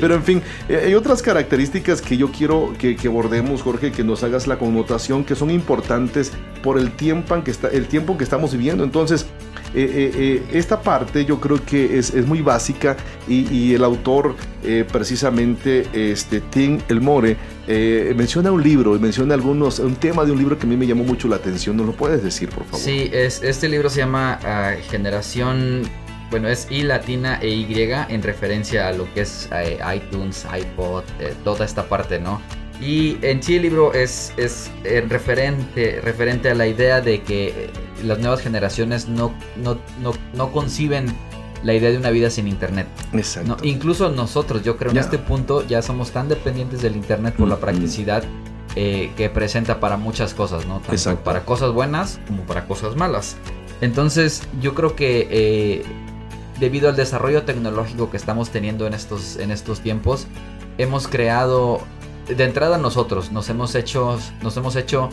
Pero en fin, eh, hay otras características que yo quiero que, que abordemos, Jorge, que nos hagas la connotación, que son importantes por el tiempo en que, está, el tiempo que estamos viviendo. Entonces, eh, eh, eh, esta parte yo creo que es, es muy básica y, y el autor, eh, precisamente, este, Tim Elmore, eh, menciona un libro menciona algunos, un tema de un libro que a mí me llamó mucho la atención. ¿Nos lo puedes decir, por favor? Sí, es, este libro se llama ah, Generación, bueno, es I latina e Y en referencia a lo que es eh, iTunes, iPod, eh, toda esta parte, ¿no? Y en sí el libro es, es eh, referente, referente a la idea de que eh, las nuevas generaciones no, no, no, no conciben la idea de una vida sin internet. Exacto. No, incluso nosotros, yo creo, en Ya. este punto ya somos tan dependientes del internet por la Mm, practicidad eh, que presenta para muchas cosas, ¿no? Tanto Exacto. para cosas buenas como para cosas malas. Entonces, yo creo que eh, debido al desarrollo tecnológico que estamos teniendo en estos, en estos tiempos, hemos creado, de entrada nosotros, nos hemos hecho, nos hemos hecho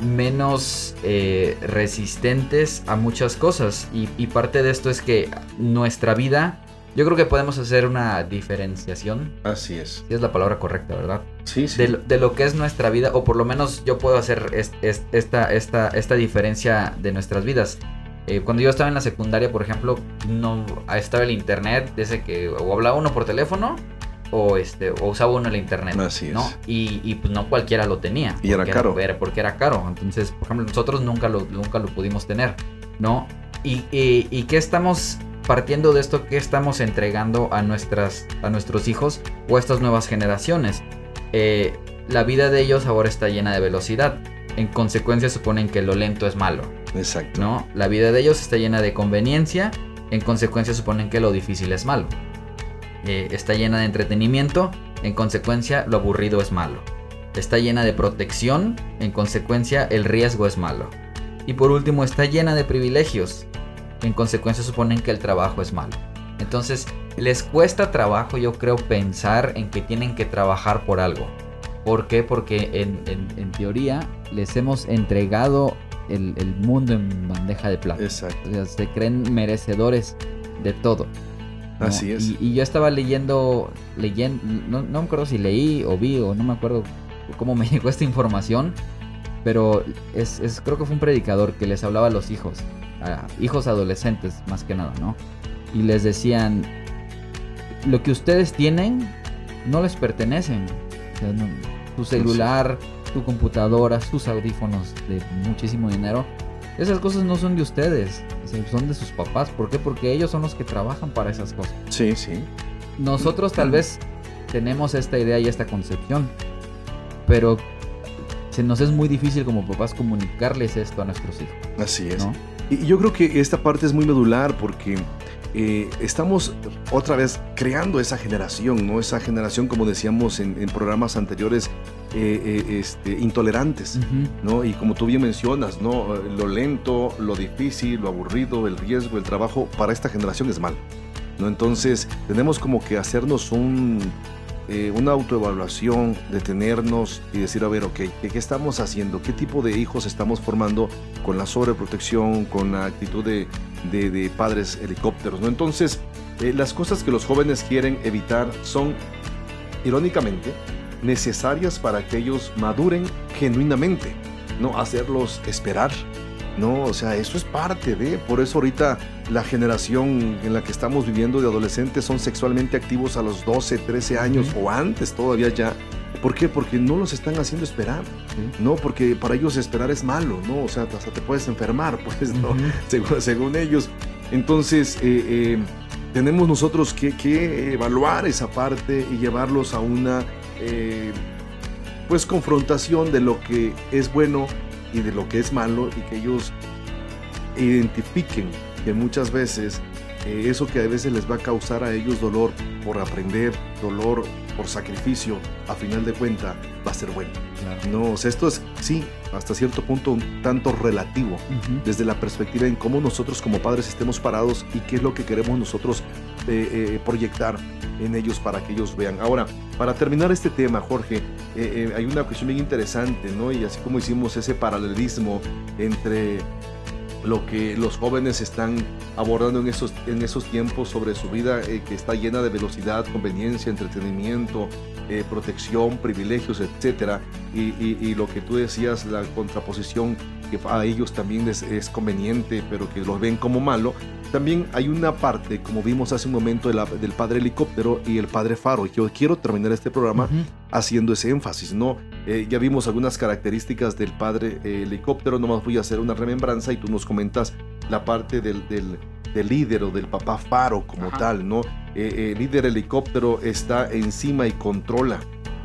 menos eh, resistentes a muchas cosas. Y, y parte de esto es que nuestra vida, yo creo que podemos hacer una diferenciación. Así es. Si es la palabra correcta, ¿verdad? Sí, sí. De, lo- de lo que es nuestra vida, o por lo menos yo puedo hacer es- es- esta, esta, esta diferencia de nuestras vidas. Eh, cuando yo estaba en la secundaria, por ejemplo, no estaba el internet, desde que o hablaba uno por teléfono o este o usaba uno el internet, Así es. ¿no? Y, y, pues no cualquiera lo tenía. Y era caro. era- porque era caro. Entonces, por ejemplo, nosotros nunca lo, nunca lo pudimos tener, ¿no? Y, y, y qué estamos partiendo de esto, qué estamos entregando a nuestras a nuestros hijos o a estas nuevas generaciones. Eh, la vida de ellos ahora está llena de velocidad. En consecuencia suponen que lo lento es malo, Exacto. ¿no? La vida de ellos está llena de conveniencia. En consecuencia suponen que lo difícil es malo. Eh, está llena de entretenimiento. En consecuencia lo aburrido es malo. Está llena de protección. En consecuencia el riesgo es malo. Y por último está llena de privilegios. En consecuencia suponen que el trabajo es malo. Entonces, les cuesta trabajo, yo creo, pensar en que tienen que trabajar por algo. ¿Por qué? Porque en, en- en teoría les hemos entregado el, el mundo en bandeja de plata. Exacto. O sea, se creen merecedores de todo. ¿No? Así es. Y, y yo estaba leyendo, leyendo, no, no me acuerdo si leí o vi o no me acuerdo cómo me llegó esta información, pero es, es- creo que fue un predicador que les hablaba a los hijos, a hijos adolescentes más que nada, ¿no? Y les decían, lo que ustedes tienen no les pertenecen. O sea, no- tu celular, tu computadora, sus audífonos de muchísimo dinero, esas cosas no son de ustedes, son de sus papás. ¿Por qué? Porque ellos son los que trabajan para esas cosas. Sí, sí. Nosotros tal vez tenemos esta idea y esta concepción, pero se nos es muy difícil como papás comunicarles esto a nuestros hijos, Así es. y yo creo que esta parte es muy medular porque eh, estamos otra vez creando esa generación, ¿no? Esa generación, como decíamos en, en programas anteriores, eh, eh, este, intolerantes. ¿no? Y como tú bien mencionas, ¿no? Lo lento, lo difícil, lo aburrido, el riesgo, el trabajo, para esta generación es malo, ¿no? Entonces, tenemos como que hacernos un, eh, una autoevaluación, detenernos y decir, a ver, ok, ¿qué, estamos haciendo? ¿Qué tipo de hijos estamos formando con la sobreprotección, con la actitud de, de- de padres helicópteros, ¿no? Entonces, eh, las cosas que los jóvenes quieren evitar son, irónicamente, necesarias para que ellos maduren genuinamente, no hacerlos esperar. No, o sea, eso es parte de, por eso ahorita la generación en la que estamos viviendo de adolescentes son sexualmente activos a los 12, 13 años o antes todavía ya. ¿Por qué? Porque no los están haciendo esperar, ¿no? Porque para ellos esperar es malo, ¿no? O sea, hasta te puedes enfermar, pues, ¿no? Según, según ellos. Entonces, eh, eh, tenemos nosotros que, que evaluar esa parte y llevarlos a una, eh, pues, confrontación de lo que es bueno y de lo que es malo y que ellos identifiquen que muchas veces eh, eso que a veces les va a causar a ellos dolor por aprender, dolor por sacrificio, a final de cuenta va a ser bueno. No, o sea, esto es, sí, hasta cierto punto un tanto relativo desde la perspectiva en cómo nosotros como padres estemos parados y qué es lo que queremos nosotros eh, eh, proyectar en ellos para que ellos vean. Ahora, para terminar este tema, Jorge, eh, eh, hay una cuestión bien interesante, ¿no? Y así como hicimos ese paralelismo entre lo que los jóvenes están abordando en esos, en esos tiempos sobre su vida eh, que está llena de velocidad, conveniencia, entretenimiento, eh, protección, privilegios, etcétera, y, y- lo que tú decías, la contraposición que a ellos también les es conveniente, pero que los ven como malo. También hay una parte, como vimos hace un momento, de la- del padre helicóptero y el padre faro. Yo quiero terminar este programa haciendo ese énfasis, ¿no? Eh, ya vimos algunas características del padre eh, helicóptero, nomás voy a hacer una remembranza y tú nos comentas la parte del, del- del líder o del papá faro como Ajá. tal, ¿no? Eh, el líder helicóptero está encima y controla,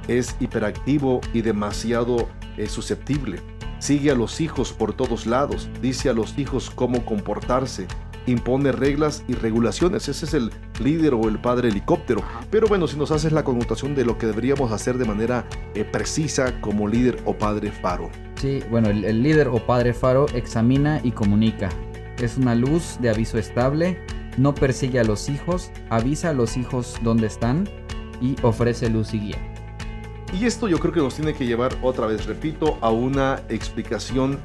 es hiperactivo y demasiado eh, susceptible. Sigue a los hijos por todos lados, dice a los hijos cómo comportarse, impone reglas y regulaciones. Ese es el líder o el padre helicóptero. Pero bueno, si nos haces la connotación de lo que deberíamos hacer de manera eh, precisa como líder o padre faro. Sí, bueno, el, el líder o padre faro examina y comunica. Es una luz de aviso estable, no persigue a los hijos, avisa a los hijos dónde están y ofrece luz y guía. Y esto yo creo que nos tiene que llevar otra vez, repito, a una explicación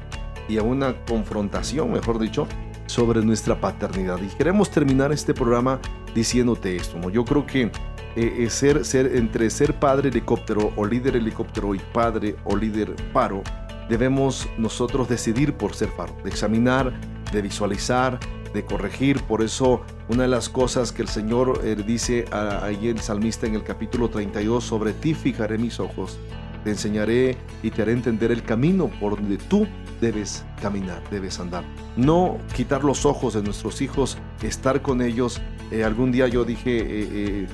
y a una confrontación, mejor dicho, sobre nuestra paternidad. Y queremos terminar este programa diciéndote esto, ¿no? Yo creo que eh, eh, ser, ser, entre ser padre helicóptero o líder helicóptero y padre o líder faro, debemos nosotros decidir por ser faro, de examinar, de visualizar, de corregir. Por eso, una de las cosas que el Señor eh, dice ahí el salmista en el capítulo 32, sobre ti fijaré mis ojos, te enseñaré y te haré entender el camino por donde tú debes caminar, debes andar. No quitar los ojos de nuestros hijos, estar con ellos. Eh, algún día yo dije eh, eh,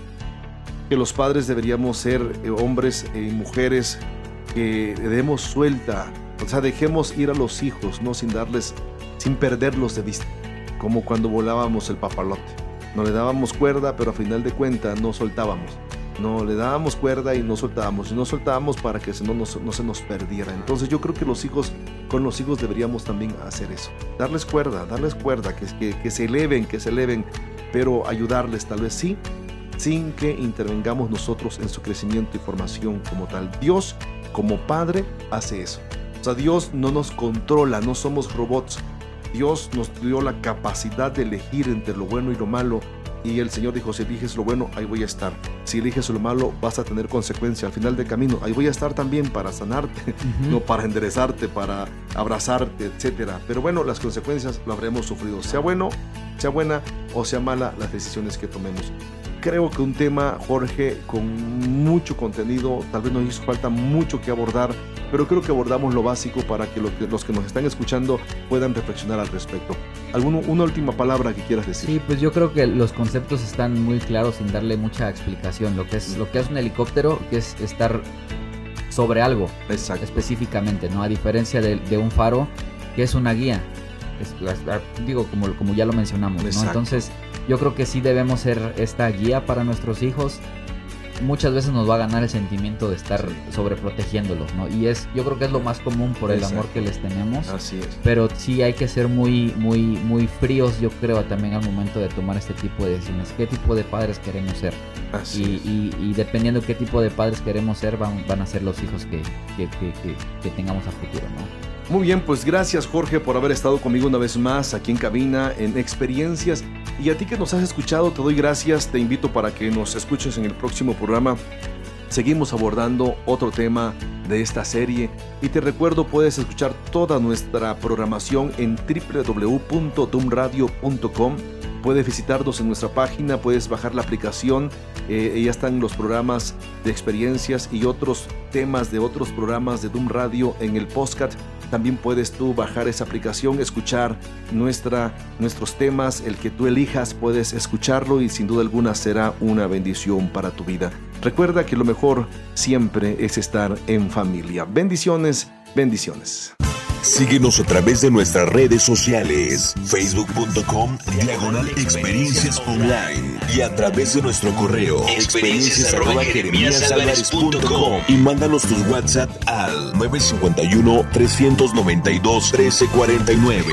que los padres deberíamos ser hombres y mujeres que demos suelta, o sea, dejemos ir a los hijos, no sin darles, sin perderlos de vista, como cuando volábamos el papalote. No le dábamos cuerda, pero a final de cuentas no soltábamos. No le dábamos cuerda y no soltábamos. Y no soltábamos para que se- no, no se nos perdiera. Entonces yo creo que los hijos, con los hijos deberíamos también hacer eso. Darles cuerda, darles cuerda, que, que, que se eleven, que se eleven, pero ayudarles tal vez sí, sin que intervengamos nosotros en su crecimiento y formación como tal. Dios, como Padre, hace eso. O sea, Dios no nos controla, no somos robots. Dios nos dio la capacidad de elegir entre lo bueno y lo malo. Y el Señor dijo, si eliges lo bueno, ahí voy a estar. Si eliges lo malo, vas a tener consecuencia al final del camino. Ahí voy a estar también para sanarte, no para enderezarte, para abrazarte, etc. Pero bueno, las consecuencias lo habremos sufrido. Sea bueno, sea buena o sea mala las decisiones que tomemos. Creo que un tema, Jorge, con mucho contenido, tal vez nos hizo falta mucho que abordar, pero creo que abordamos lo básico para que los que, los que nos están escuchando puedan reflexionar al respecto. ¿Alguna una última palabra que quieras decir? Sí, pues yo creo que los conceptos están muy claros sin darle mucha explicación. Lo que es, lo que es un helicóptero, que es estar sobre algo Exacto. específicamente, ¿no? A diferencia de, de un faro, que es una guía. Es- digo, como, como ya lo mencionamos, ¿no? Entonces, yo creo que sí debemos ser esta guía para nuestros hijos. Muchas veces nos va a ganar el sentimiento de estar sobreprotegiéndolos, ¿no? Y es, yo creo que es lo más común por el Exacto. amor que les tenemos. Así es. Pero sí hay que ser muy, muy, muy fríos, yo creo, también al momento de tomar este tipo de decisiones. ¿Qué tipo de padres queremos ser? Así Y, es. y- y dependiendo qué tipo de padres queremos ser, van, van a ser los hijos que, que, que- que- que tengamos a futuro, ¿no? Muy bien, pues gracias Jorge por haber estado conmigo una vez más aquí en cabina en Experiencias. Y a ti que nos has escuchado, te doy gracias. Te invito para que nos escuches en el próximo programa. Seguimos abordando otro tema de esta serie y te recuerdo puedes escuchar toda nuestra programación en www.tumradio.com. Puedes visitarnos en nuestra página, puedes bajar la aplicación, eh, ya están los programas de experiencias y otros temas de otros programas de Doom Radio en el podcast. También puedes tú bajar esa aplicación, escuchar nuestra, nuestros temas, el que tú elijas, puedes escucharlo y sin duda alguna será una bendición para tu vida. Recuerda que lo mejor siempre es estar en familia. Bendiciones, bendiciones. Síguenos a través de nuestras redes sociales, facebook.com diagonal experiencias online y a través de nuestro correo experiencias y mándanos tus WhatsApp al 951 392 1349.